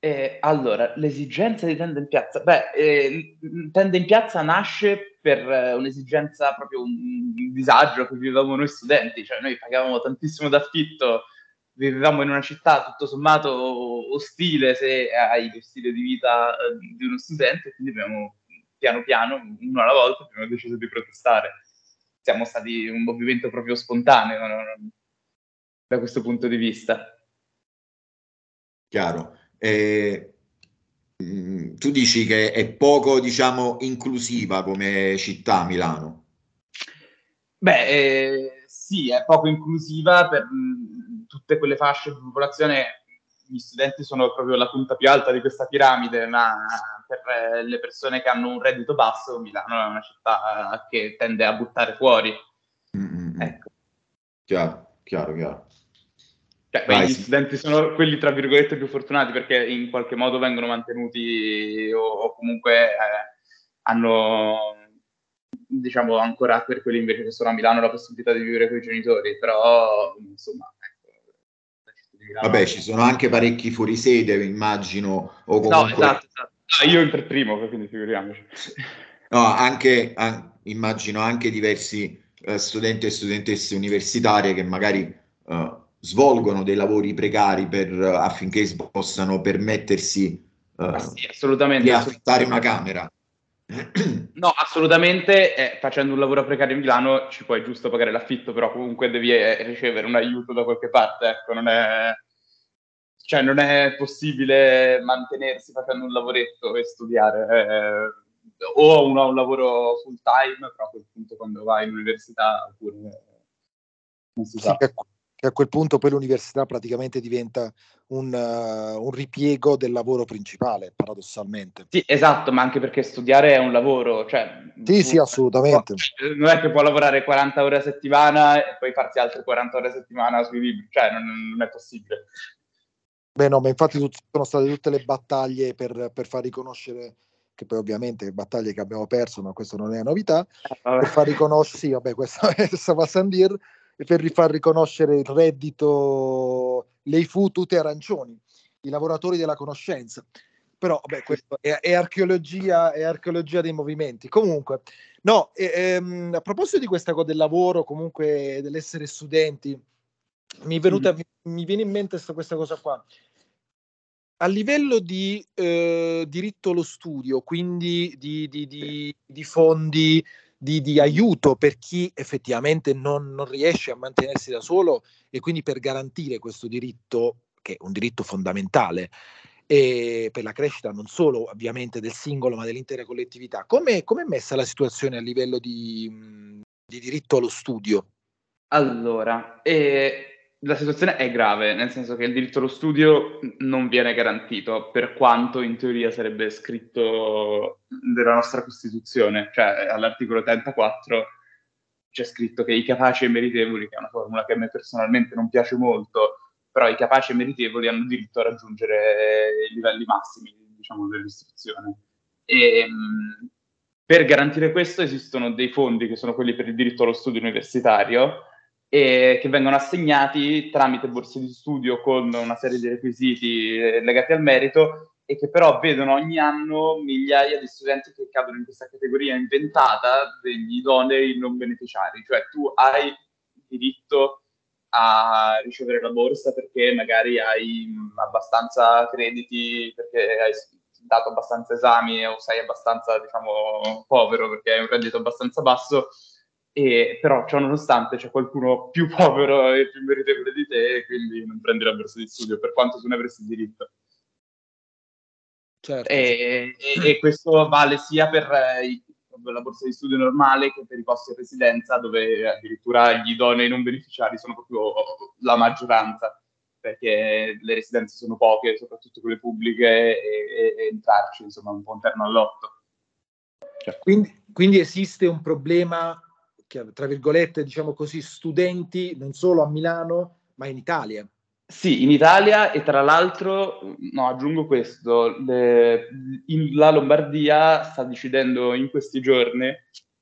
Eh, allora, l'esigenza di tende in piazza? Beh, eh, tende in piazza nasce per eh, un'esigenza, proprio un, un, disagio che vivevamo noi studenti, cioè noi pagavamo tantissimo d'affitto, vivevamo in una città tutto sommato ostile se hai lo stile di vita eh, di uno studente, quindi abbiamo piano piano, uno alla volta, abbiamo deciso di protestare. Siamo stati un movimento proprio spontaneo, non, da questo punto di vista. Chiaro. Eh, tu dici che è poco, diciamo, inclusiva come città Milano? Beh, eh, sì, è poco inclusiva per mh, tutte quelle fasce di popolazione. Gli studenti sono proprio la punta più alta di questa piramide, ma per eh, le persone che hanno un reddito basso, Milano è una città che tende a buttare fuori. Mm-hmm. Ecco. Chiaro, chiaro, chiaro. Cioè, Vai, gli sì. studenti sono quelli, tra virgolette, più fortunati perché in qualche modo vengono mantenuti o, o comunque eh, hanno, diciamo, ancora per quelli invece che sono a Milano la possibilità di vivere con i genitori, però, insomma, ecco, Vabbè, ci sono anche parecchi fuori sede, immagino. O comunque... No, esatto, esatto. Ah, io per primo, quindi figuriamoci. No, anche, an- immagino anche diversi uh, studenti e studentesse universitarie che magari uh, svolgono dei lavori precari per, affinché possano permettersi uh, sì, assolutamente, di affittare una camera. No, assolutamente, eh, facendo un lavoro precario in Milano ci puoi giusto pagare l'affitto, però comunque devi eh, ricevere un aiuto da qualche parte, ecco, non è, cioè, non è possibile mantenersi facendo un lavoretto e studiare. Eh, o uno ha un lavoro full time, però a quel punto quando vai in università oppure non si sa. Sì, che a quel punto poi l'università praticamente diventa un, uh, un, ripiego del lavoro principale, paradossalmente. Sì, esatto, ma anche perché studiare è un lavoro, cioè... Sì, sì, assolutamente. Non è che può lavorare 40 ore a settimana e poi farsi altre 40 ore a settimana sui libri, cioè non, non è possibile. Beh no, ma infatti sono state tutte le battaglie per, per far riconoscere che poi ovviamente battaglie che abbiamo perso, ma questo non è una novità, eh, per far riconoscere, sì, vabbè, questa è Sava Sandir, per rifar riconoscere il reddito, lei fu tutte arancioni, i lavoratori della conoscenza. Però, vabbè, questo è, è, archeologia, è archeologia dei movimenti. Comunque, no, ehm, a proposito di questa cosa del lavoro, comunque dell'essere studenti, mi, è venuta, mm. mi, mi viene in mente questa cosa qua. A livello di eh, diritto allo studio, quindi di, di, di, di fondi di, di aiuto per chi effettivamente non, non riesce a mantenersi da solo e quindi per garantire questo diritto, che è un diritto fondamentale, e per la crescita non solo ovviamente del singolo ma dell'intera collettività. Come è messa la situazione a livello di, di diritto allo studio? Allora, eh, la situazione è grave, nel senso che il diritto allo studio non viene garantito, per quanto in teoria sarebbe scritto nella nostra Costituzione, cioè all'articolo 34 c'è scritto che i capaci e meritevoli, che è una formula che a me personalmente non piace molto, però i capaci e meritevoli hanno diritto a raggiungere i livelli massimi, diciamo, dell'istruzione. E, ehm, per garantire questo esistono dei fondi che sono quelli per il diritto allo studio universitario e che vengono assegnati tramite borse di studio con una serie di requisiti eh, legati al merito e che però vedono ogni anno migliaia di studenti che cadono in questa categoria inventata degli idonei non beneficiari, cioè tu hai diritto a ricevere la borsa perché magari hai abbastanza crediti, perché hai dato abbastanza esami o sei abbastanza, diciamo, povero perché hai un reddito abbastanza basso, e, però ciò nonostante c'è qualcuno più povero e più meritevole di te e quindi non prendi la borsa di studio per quanto tu ne avresti diritto. Certo. E, e, e, questo vale sia per eh, la borsa di studio normale che per i posti a residenza dove addirittura gli idonei non beneficiari sono proprio la maggioranza perché le residenze sono poche, soprattutto quelle pubbliche, e, e entrarci insomma un po' interno all'otto. Cioè. Quindi, quindi, esiste un problema, tra virgolette, diciamo così, studenti non solo a Milano, ma in Italia. Sì, in Italia e tra l'altro, no, aggiungo questo, le, in, la Lombardia sta decidendo in questi giorni,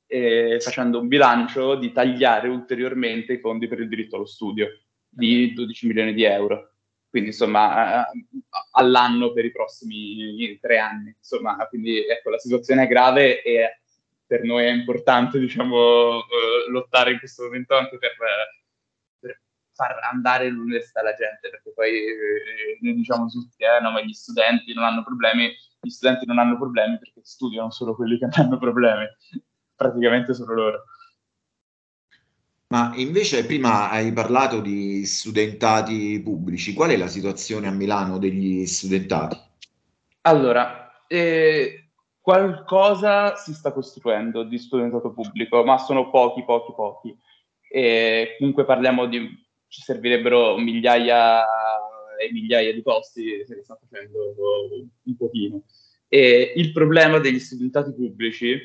eh, facendo un bilancio, di tagliare ulteriormente i fondi per il diritto allo studio di 12 milioni di euro. Quindi insomma all'anno per i prossimi tre anni. Insomma, quindi ecco, la situazione è grave e per noi è importante diciamo, eh, lottare in questo momento anche per, per far andare l'università alla gente, perché poi eh, noi diciamo tutti, eh, no, ma gli studenti non hanno problemi, gli studenti non hanno problemi perché studiano solo quelli che hanno problemi, praticamente solo loro. Ma invece prima hai parlato di studentati pubblici, qual è la situazione a Milano degli studentati? Allora, eh, qualcosa si sta costruendo di studentato pubblico, ma sono pochi, pochi, pochi. E comunque parliamo di, ci servirebbero migliaia e migliaia di posti, se ne sta facendo un pochino. E il problema degli studentati pubblici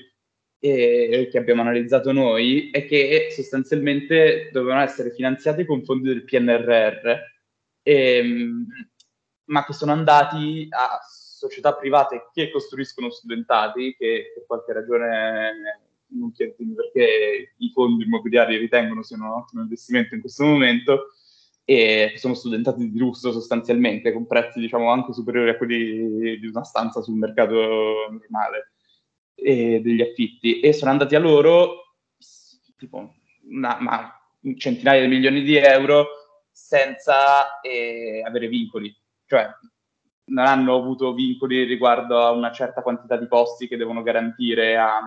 eh, che abbiamo analizzato noi è che sostanzialmente dovevano essere finanziati con fondi del PNRR, ehm, ma che sono andati a società private che costruiscono studentati, che per qualche ragione non chiedetemi perché i fondi immobiliari ritengono siano un ottimo investimento in questo momento, e sono studentati di lusso sostanzialmente, con prezzi diciamo anche superiori a quelli di una stanza sul mercato normale e degli affitti. E sono andati a loro tipo una, ma, centinaia di milioni di euro senza eh, avere vincoli, cioè non hanno avuto vincoli riguardo a una certa quantità di posti che devono garantire a,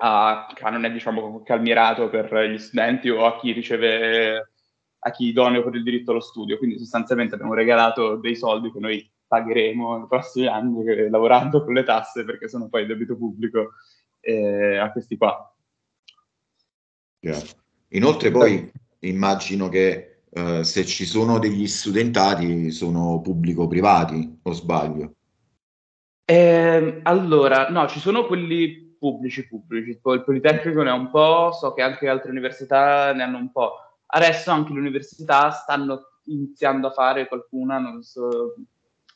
a canone diciamo calmirato per gli studenti o a chi riceve a chi idoneo per il diritto allo studio quindi sostanzialmente abbiamo regalato dei soldi che noi pagheremo nei prossimi anni eh, lavorando con le tasse perché sono poi debito pubblico eh, a questi qua. Yeah. Inoltre poi immagino che eh, se ci sono degli studentati sono pubblico-privati, o sbaglio? Eh, allora, no, ci sono quelli pubblici pubblici, poi il Politecnico ne ha un po', so che anche altre università ne hanno un po'. Adesso anche le università stanno iniziando a fare qualcuna, non so,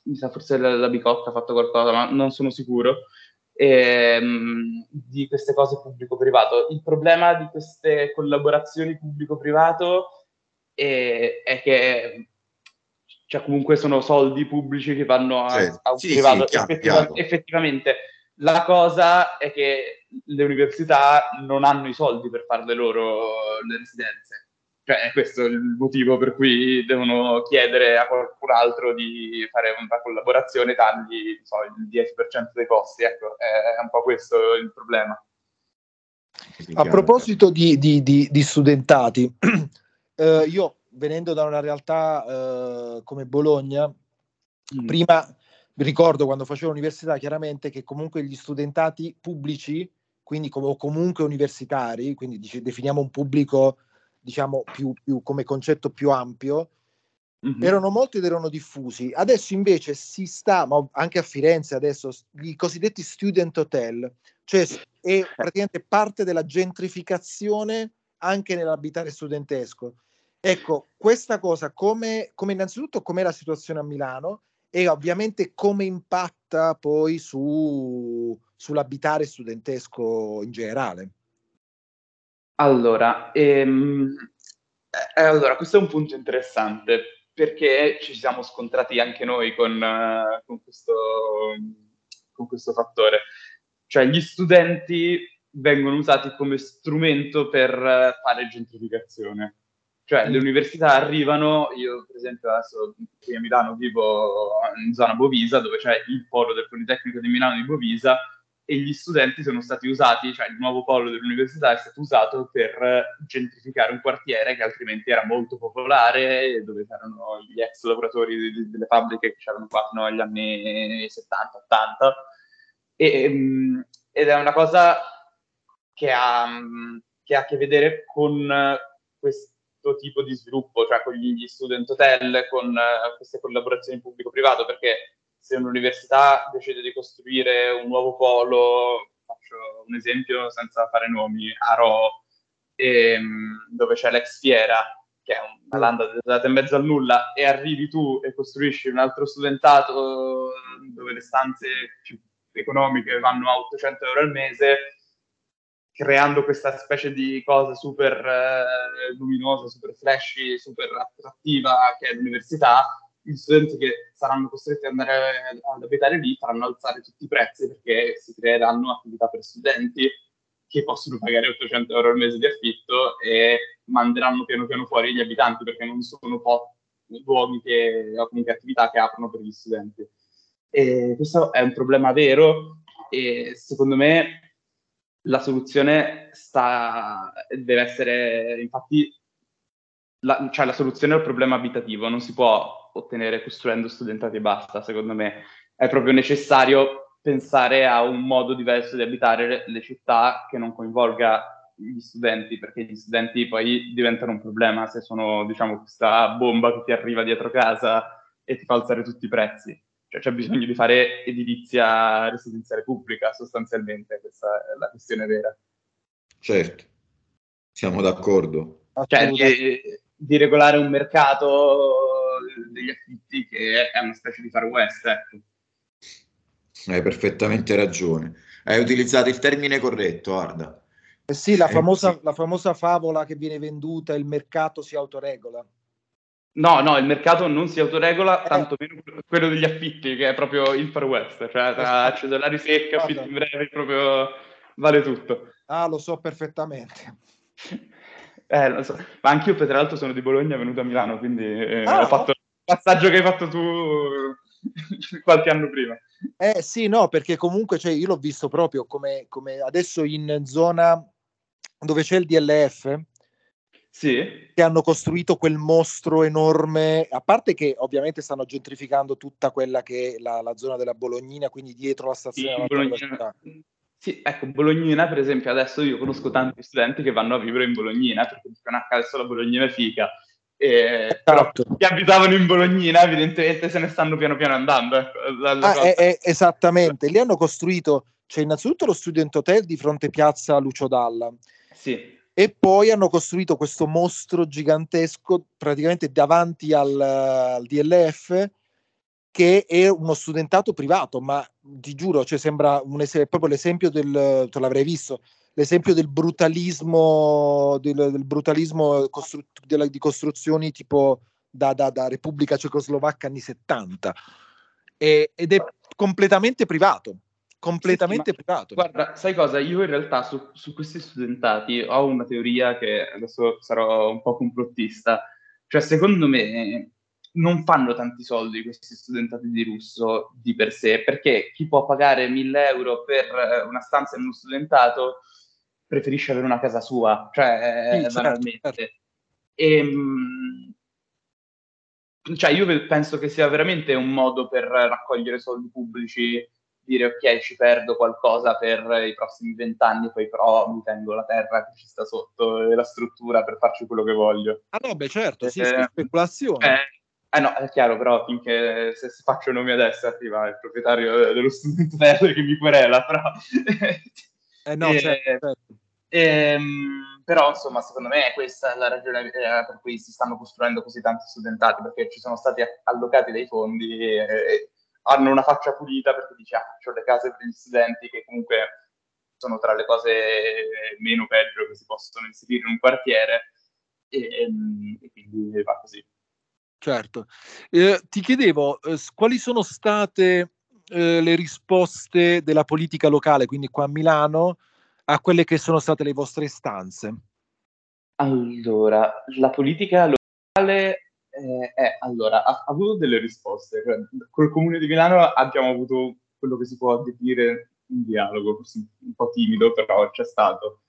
mi sa forse la, la Bicocca ha fatto qualcosa, ma non sono sicuro, ehm, di queste cose pubblico-privato. Il problema di queste collaborazioni pubblico-privato è, è che cioè comunque sono soldi pubblici che vanno a, sì, a un sì, privato. Sì, Effettiva, effettivamente la cosa è che le università non hanno i soldi per fare le loro le residenze cioè, questo è il motivo per cui devono chiedere a qualcun altro di fare una collaborazione, tagli so, il 10% dei costi. Ecco, è un po' questo il problema. A proposito di, di, di, di studentati, eh, io venendo da una realtà eh, come Bologna, mm. prima ricordo quando facevo l'università chiaramente che comunque gli studentati pubblici, quindi com- comunque universitari, quindi dice, definiamo un pubblico diciamo più, più come concetto più ampio, mm-hmm. erano molti ed erano diffusi. Adesso invece si sta, ma anche a Firenze adesso, i cosiddetti student hotel, cioè è praticamente parte della gentrificazione anche nell'abitare studentesco. Ecco, questa cosa come, come innanzitutto com'è la situazione a Milano e ovviamente come impatta poi su, sull'abitare studentesco in generale. Allora, ehm, eh, allora, questo è un punto interessante perché ci siamo scontrati anche noi con, uh, con, questo, con questo fattore. Cioè, gli studenti vengono usati come strumento per uh, fare gentrificazione. Cioè, le università arrivano, io per esempio adesso qui a Milano vivo in zona Bovisa, dove c'è il polo del Politecnico di Milano di Bovisa, e gli studenti sono stati usati, cioè il nuovo polo dell'università è stato usato per gentrificare un quartiere che altrimenti era molto popolare, dove c'erano gli ex lavoratori di, di, delle fabbriche che c'erano qua fino agli anni 70-80. E, ehm, ed è una cosa che ha, che ha a che vedere con questo tipo di sviluppo, cioè con gli student hotel, con uh, queste collaborazioni pubblico-privato, perché se un'università decide di costruire un nuovo polo, faccio un esempio senza fare nomi, a Ro, ehm, dove c'è l'ex Fiera, che è una landa desolata in mezzo al nulla, e arrivi tu e costruisci un altro studentato dove le stanze più economiche vanno a 800 euro al mese, creando questa specie di cosa super eh, luminosa, super flashy, super attrattiva che è l'università, gli studenti che saranno costretti ad andare ad abitare lì faranno alzare tutti i prezzi perché si creeranno attività per studenti che possono pagare 800 euro al mese di affitto e manderanno piano piano fuori gli abitanti perché non sono po- luoghi che, o comunque attività che aprono per gli studenti. E questo è un problema vero e secondo me la soluzione sta, deve essere, infatti, la, cioè la soluzione al problema abitativo non si può ottenere costruendo studentati e basta, secondo me. È proprio necessario pensare a un modo diverso di abitare le, città che non coinvolga gli studenti, perché gli studenti poi diventano un problema se sono, diciamo, questa bomba che ti arriva dietro casa e ti fa alzare tutti i prezzi. Cioè c'è bisogno di fare edilizia residenziale pubblica, sostanzialmente, questa è la questione vera. Certo, siamo d'accordo. Cioè, di, di regolare un mercato degli affitti che è una specie di far west. Ecco. Hai perfettamente ragione. Hai utilizzato il termine corretto, guarda. Eh sì, la famosa, eh, sì. la famosa favola che viene venduta, il mercato si autoregola. No, no, il mercato non si autoregola, eh. tanto meno quello degli affitti, che è proprio il far west, cioè tra esatto. cedolari secchi, affitti in breve, proprio vale tutto. Ah, lo so perfettamente. Eh, lo so. Ma anch'io, tra l'altro, sono di Bologna, venuto a Milano, quindi eh, ah, ho fatto il passaggio che hai fatto tu qualche anno prima. Eh sì, no, perché comunque cioè, io l'ho visto proprio come, come adesso in zona dove c'è il DLF, sì. che hanno costruito quel mostro enorme, a parte che ovviamente stanno gentrificando tutta quella che è la, la zona della Bolognina, quindi dietro la stazione sì, della città. Sì, ecco, Bolognina, per esempio, adesso io conosco tanti studenti che vanno a vivere in Bolognina perché dicono ah, adesso la Bolognina è figa. E, esatto. Però chi abitavano in Bolognina evidentemente se ne stanno piano piano andando. Ecco, ah, è, è, esattamente, lì hanno costruito, c'è innanzitutto lo Student Hotel di fronte piazza Lucio Dalla. Sì. E poi hanno costruito questo mostro gigantesco praticamente davanti al, al DLF che è uno studentato privato, ma ti giuro, cioè sembra es- proprio l'esempio del, tu l'avrei visto, l'esempio del brutalismo, del, del brutalismo costru- della, di costruzioni tipo da, da, da, Repubblica Cecoslovacca anni 70 e, ed è completamente privato. Completamente sì, privato. Guarda, sai cosa? Io in realtà su, su questi studentati ho una teoria che adesso sarò un po' complottista. Cioè, secondo me, non fanno tanti soldi questi studentati di russo di per sé, perché chi può pagare 1000 euro per eh, una stanza in uno studentato preferisce avere una casa sua, cioè sì, certo, banalmente. Certo. E, ehm, cioè, io penso che sia veramente un modo per raccogliere soldi pubblici, dire ok, ci perdo qualcosa per i prossimi vent'anni, poi però mi tengo la terra che ci sta sotto e la struttura per farci quello che voglio. Ah no, beh certo, sì, eh, speculazione. Eh, eh no, è chiaro, però finché se, faccio nomi adesso arriva il proprietario dello student che mi querela, però... eh no, e, certo, certo. E, ehm, però, insomma, secondo me questa è la ragione eh, per cui si stanno costruendo così tanti studentati, perché ci sono stati allocati dei fondi e hanno una faccia pulita perché dice, ah, ho le case per gli studenti che comunque sono tra le cose meno peggio che si possono inserire in un quartiere e, e quindi va così. Certo. Eh, ti chiedevo eh, quali sono state eh, le risposte della politica locale, quindi qua a Milano, a quelle che sono state le vostre istanze? Allora, la politica locale eh, è, allora, ha, ha, avuto delle risposte. Cioè, col Comune di Milano abbiamo avuto quello che si può definire un dialogo, forse un po' timido, però c'è stato.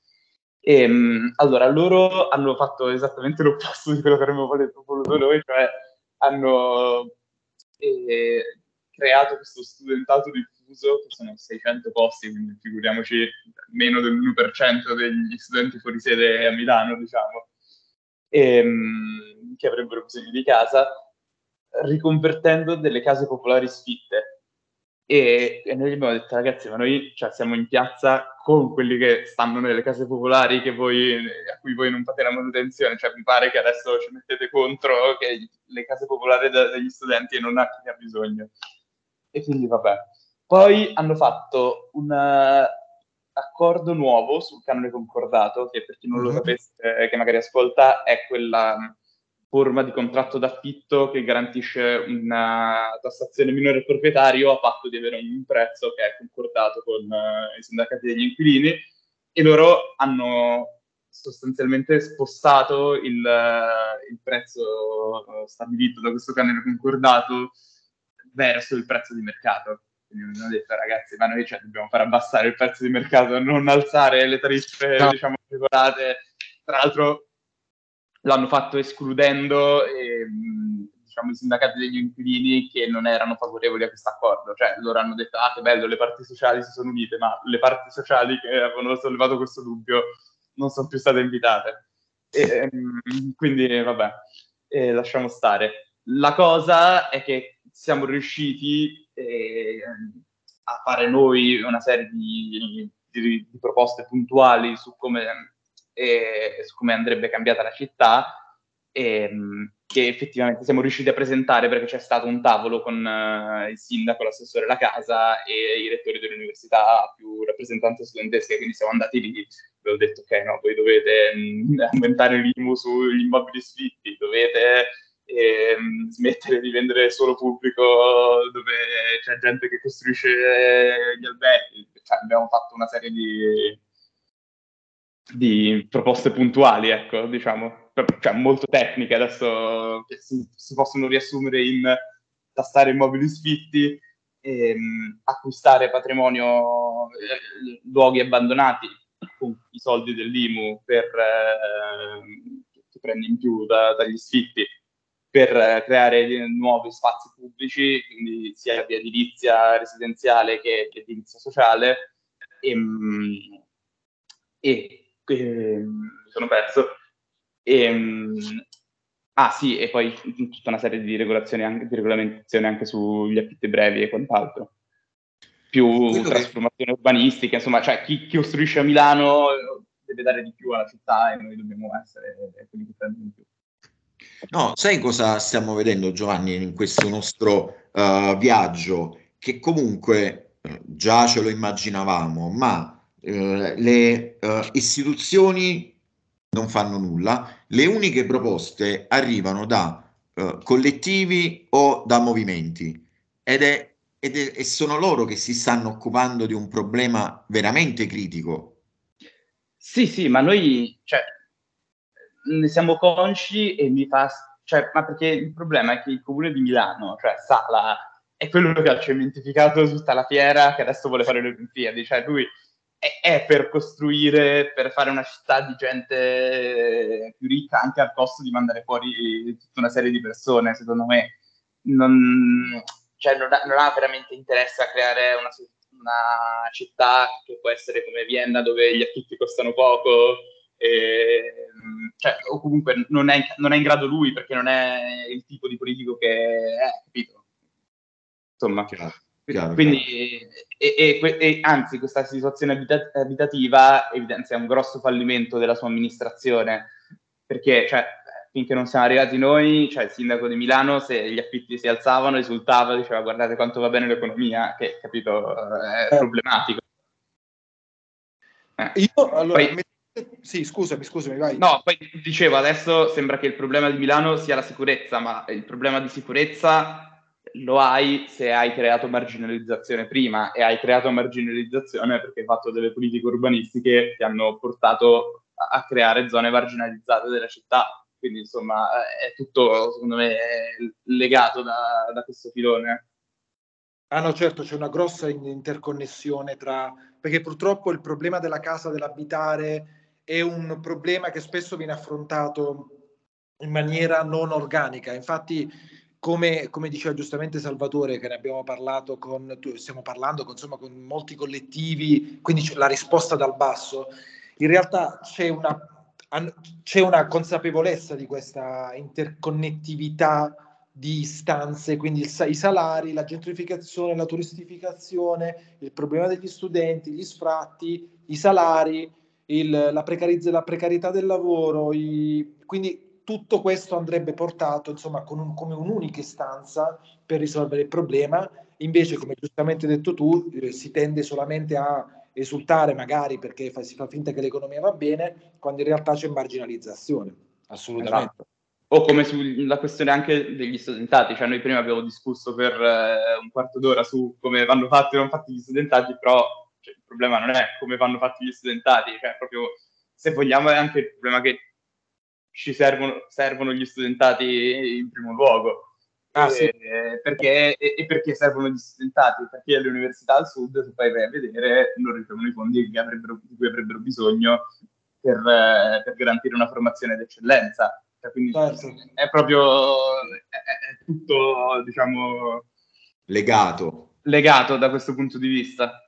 E, ehm, allora, loro hanno fatto esattamente l'opposto di quello che avremmo voluto noi, cioè hanno eh, creato questo studentato diffuso, che sono 600 posti, quindi figuriamoci meno dell'1% degli studenti fuori sede a Milano, diciamo, ehm, che avrebbero bisogno di casa, riconvertendo delle case popolari sfitte e, e, noi gli abbiamo detto, ragazzi, ma noi cioè, siamo in piazza con quelli che stanno nelle case popolari voi, a cui voi non fate la manutenzione. Cioè, mi pare che adesso ci mettete contro che le case popolari da, degli studenti non a chi ne ha bisogno. E quindi vabbè. Poi hanno fatto un uh, accordo nuovo sul canone concordato, che per chi non lo mm-hmm. sapesse, eh, che magari ascolta, è quella forma di contratto d'affitto che garantisce una tassazione minore al proprietario a patto di avere un prezzo che è concordato con uh, i sindacati degli inquilini e loro hanno sostanzialmente spostato il, uh, il prezzo uh, stabilito da questo canone concordato verso il prezzo di mercato. Quindi mi hanno detto ragazzi, ma noi cioè, dobbiamo far abbassare il prezzo di mercato, non alzare le tariffe, no. diciamo, regolate. Tra l'altro l'hanno fatto escludendo eh, diciamo, i sindacati degli inquilini che non erano favorevoli a questo accordo. Cioè, loro hanno detto, ah che bello, le parti sociali si sono unite, ma le parti sociali che avevano sollevato questo dubbio non sono più state invitate. E, ehm, quindi, vabbè, eh, lasciamo stare. La cosa è che siamo riusciti eh, a fare noi una serie di, di, di proposte puntuali su come e su come andrebbe cambiata la città, ehm, che effettivamente siamo riusciti a presentare perché c'è stato un tavolo con uh, il sindaco, l'assessore della casa e i rettori delle università più rappresentanze studentesche, quindi siamo andati lì. E ho detto ok, no, voi dovete mh, mm, aumentare l'IMU sugli immobili sfitti, dovete eh, smettere di vendere solo pubblico dove c'è gente che costruisce gli alberghi, cioè, abbiamo fatto una serie di di proposte puntuali, ecco, diciamo, cioè molto tecniche adesso che si, si possono riassumere in tastare immobili sfitti, ehm, acquistare patrimonio, eh, luoghi abbandonati con i soldi dell'IMU per, eh, che prendi in più da, dagli sfitti per creare nuovi spazi pubblici, quindi sia di edilizia residenziale che di edilizia sociale. E, ehm, e eh, mi sono perso. E, ehm, ah sì, e poi tutta una serie di regolazioni anche, di regolamentazione anche sugli affitti brevi e quant'altro. Più Quello trasformazione che... urbanistica, insomma, cioè chi, chi costruisce a Milano deve dare di più alla città e noi dobbiamo essere quelli che prendono di più. No, sai cosa stiamo vedendo Giovanni in questo nostro uh, viaggio? Che comunque uh, già ce lo immaginavamo, ma eh, le eh, istituzioni non fanno nulla, le uniche proposte arrivano da eh, collettivi o da movimenti ed è, ed è, e sono loro che si stanno occupando di un problema veramente critico. Sì, sì, ma noi cioè, ne siamo consci e mi fa... Cioè, ma perché il problema è che il comune di Milano, cioè Sala, è quello che ha cementificato tutta la fiera che adesso vuole fare le Olimpiadi. Cioè, lui è, è, per costruire, per fare una città di gente più ricca anche al costo di mandare fuori tutta una serie di persone, secondo me. Non, cioè non, ha, non ha veramente interesse a creare una, una, città che può essere come Vienna dove gli affitti costano poco. E, cioè, o comunque non è, non è in grado lui perché non è il tipo di politico che è, capito? Insomma, chiaro, Quindi, chiaro. E, e, e, anzi, questa situazione abita- abitativa evidenzia un grosso fallimento della sua amministrazione, perché cioè, finché non siamo arrivati noi, cioè il sindaco di Milano, se gli affitti si alzavano, esultava, diceva guardate quanto va bene l'economia, che capito è eh. problematico. Eh. Io allora, poi, sì, scusami, scusami, vai. No, poi dicevo, adesso sembra che il problema di Milano sia la sicurezza, ma il problema di sicurezza lo hai se hai creato marginalizzazione prima e hai creato marginalizzazione perché hai fatto delle politiche urbanistiche che hanno portato a, a creare zone marginalizzate della città quindi insomma è tutto, secondo me, legato da, da questo filone. Ah no, certo, c'è una grossa interconnessione tra... perché purtroppo il problema della casa, dell'abitare, è un problema che spesso viene affrontato in maniera non organica. Infatti, come, come, diceva giustamente Salvatore, che ne abbiamo parlato con, stiamo parlando insomma, con molti collettivi, quindi la risposta dal basso, in realtà c'è una c'è una consapevolezza di questa interconnettività di istanze, quindi il, i salari, la gentrificazione, la turistificazione, il problema degli studenti, gli sfratti, i salari, il, la, precarizz- la, precarietà del lavoro, i, quindi tutto questo andrebbe portato insomma un, come un'unica istanza per risolvere il problema, invece come giustamente detto tu eh, si tende solamente a esultare magari perché fa, si fa finta che l'economia va bene, quando in realtà c'è marginalizzazione. Assolutamente. Esatto. O come sulla questione anche degli studentati, cioè noi prima abbiamo discusso per eh, un quarto d'ora su come vanno fatti o non fatti gli studentati, però cioè, il problema non è come vanno fatti gli studentati, cioè proprio se vogliamo è anche il problema che ci servono, servono gli studentati in primo luogo Ah, sì. eh, perché, e, e, perché servono gli studentati? Perché le università al sud, se poi vai a vedere, non ricevono i fondi di cui avrebbero bisogno per, per garantire una formazione d'eccellenza. Cioè, quindi certo. è proprio è, è tutto, diciamo, legato. legato da questo punto di vista.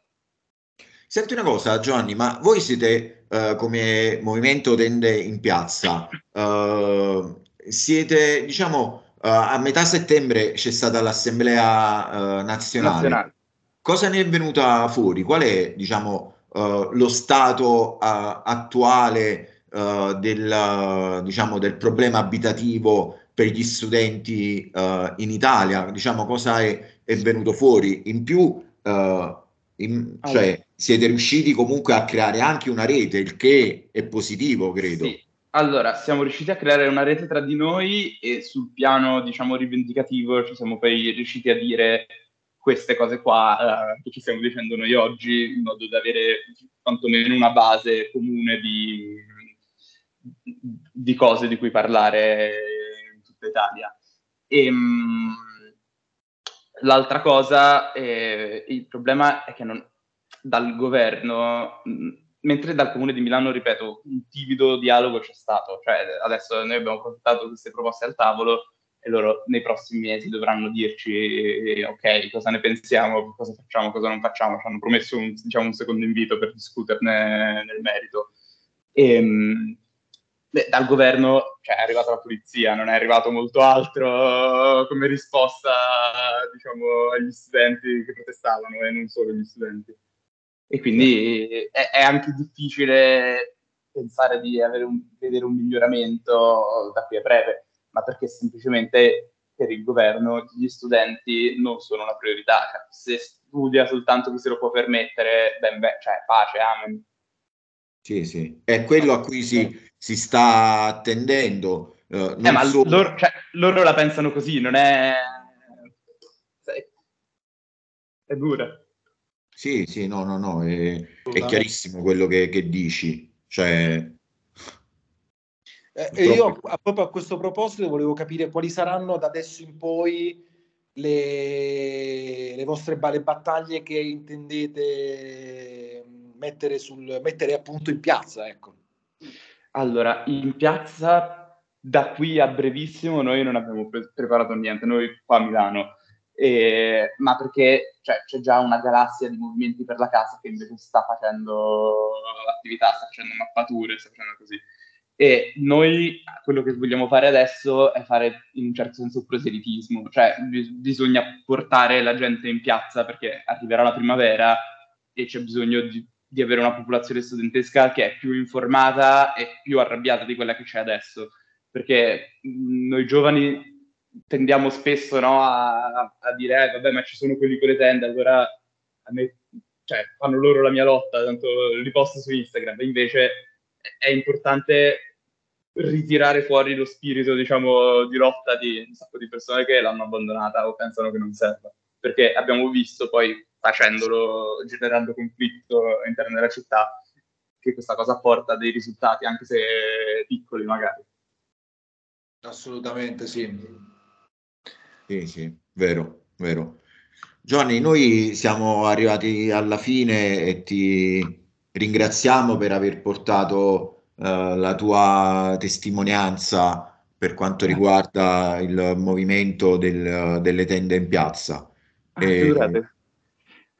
Senti una cosa, Giovanni, ma voi siete uh, come movimento Tende in Piazza, uh, siete, diciamo, Uh, a metà settembre c'è stata l'assemblea uh, nazionale. nazionale. Cosa ne è venuta fuori? Qual è, diciamo, uh, lo stato attuale del, diciamo, del problema abitativo per gli studenti in Italia? Diciamo, cosa è, è venuto fuori? In più, in, cioè, siete riusciti comunque a creare anche una rete, il che è positivo, credo. Sì. Allora, siamo riusciti a creare una rete tra di noi e sul piano, diciamo, rivendicativo ci siamo poi riusciti a dire queste cose qua eh, che ci stiamo dicendo noi oggi, in modo da avere quantomeno una base comune di, di cose di cui parlare in tutta Italia. E, ehm, mh, l'altra cosa, eh, il problema è che non, dal governo... Mh, mentre dal comune di Milano, ripeto, un tipido dialogo c'è stato, cioè adesso noi abbiamo portato queste proposte al tavolo e loro nei prossimi mesi dovranno dirci ok, cosa ne pensiamo, cosa facciamo, cosa non facciamo, ci hanno promesso un, diciamo, un secondo invito per discuterne nel merito. E, ehm, dal governo cioè, è arrivata la polizia, non è arrivato molto altro come risposta diciamo, agli studenti che protestavano e non solo gli studenti e quindi è, è anche difficile pensare di un, vedere un miglioramento da qui a breve, ma perché semplicemente per il governo gli studenti non sono una priorità. Cioè, se studia soltanto chi se lo può permettere, ben beh, cioè pace, amen. Sì, sì, è quello a cui si, si sta attendendo. Uh, eh, ma solo... loro, cioè, loro, la pensano così, non è... È dura. Sì, sì, no, no, no, è, è chiarissimo quello che, che dici. Cioè, eh, e io a, proprio a questo proposito volevo capire quali saranno da adesso in poi le, le vostre le battaglie che intendete mettere, sul, mettere appunto in piazza. Ecco. Allora, in piazza da qui a brevissimo noi non abbiamo pre- preparato niente, noi qua a Milano eh, ma perché cioè, c'è già una galassia di movimenti per la casa che invece sta facendo attività, sta facendo mappature, sta facendo così. E noi quello che vogliamo fare adesso è fare in un certo senso proselitismo, cioè bis- bisogna portare la gente in piazza perché arriverà la primavera e c'è bisogno di, di, avere una popolazione studentesca che è più informata e più arrabbiata di quella che c'è adesso, perché noi giovani tendiamo spesso no, a, a, dire eh, vabbè ma ci sono quelli con le tende, allora a me, cioè, fanno loro la mia lotta, tanto li posto su Instagram, invece è importante ritirare fuori lo spirito, diciamo, di lotta di un sacco di persone che l'hanno abbandonata o pensano che non serva. Perché abbiamo visto poi, facendolo, generando conflitto all'interno della città, che questa cosa porta dei risultati, anche se piccoli magari. Assolutamente sì. Sì, sì, vero, vero. Giovanni, noi siamo arrivati alla fine e ti ringraziamo per aver portato eh, la tua testimonianza per quanto riguarda il movimento del, delle tende in piazza. Ah, e,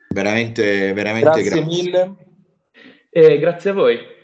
veramente, veramente grazie, grazie. mille. Eh, grazie a voi.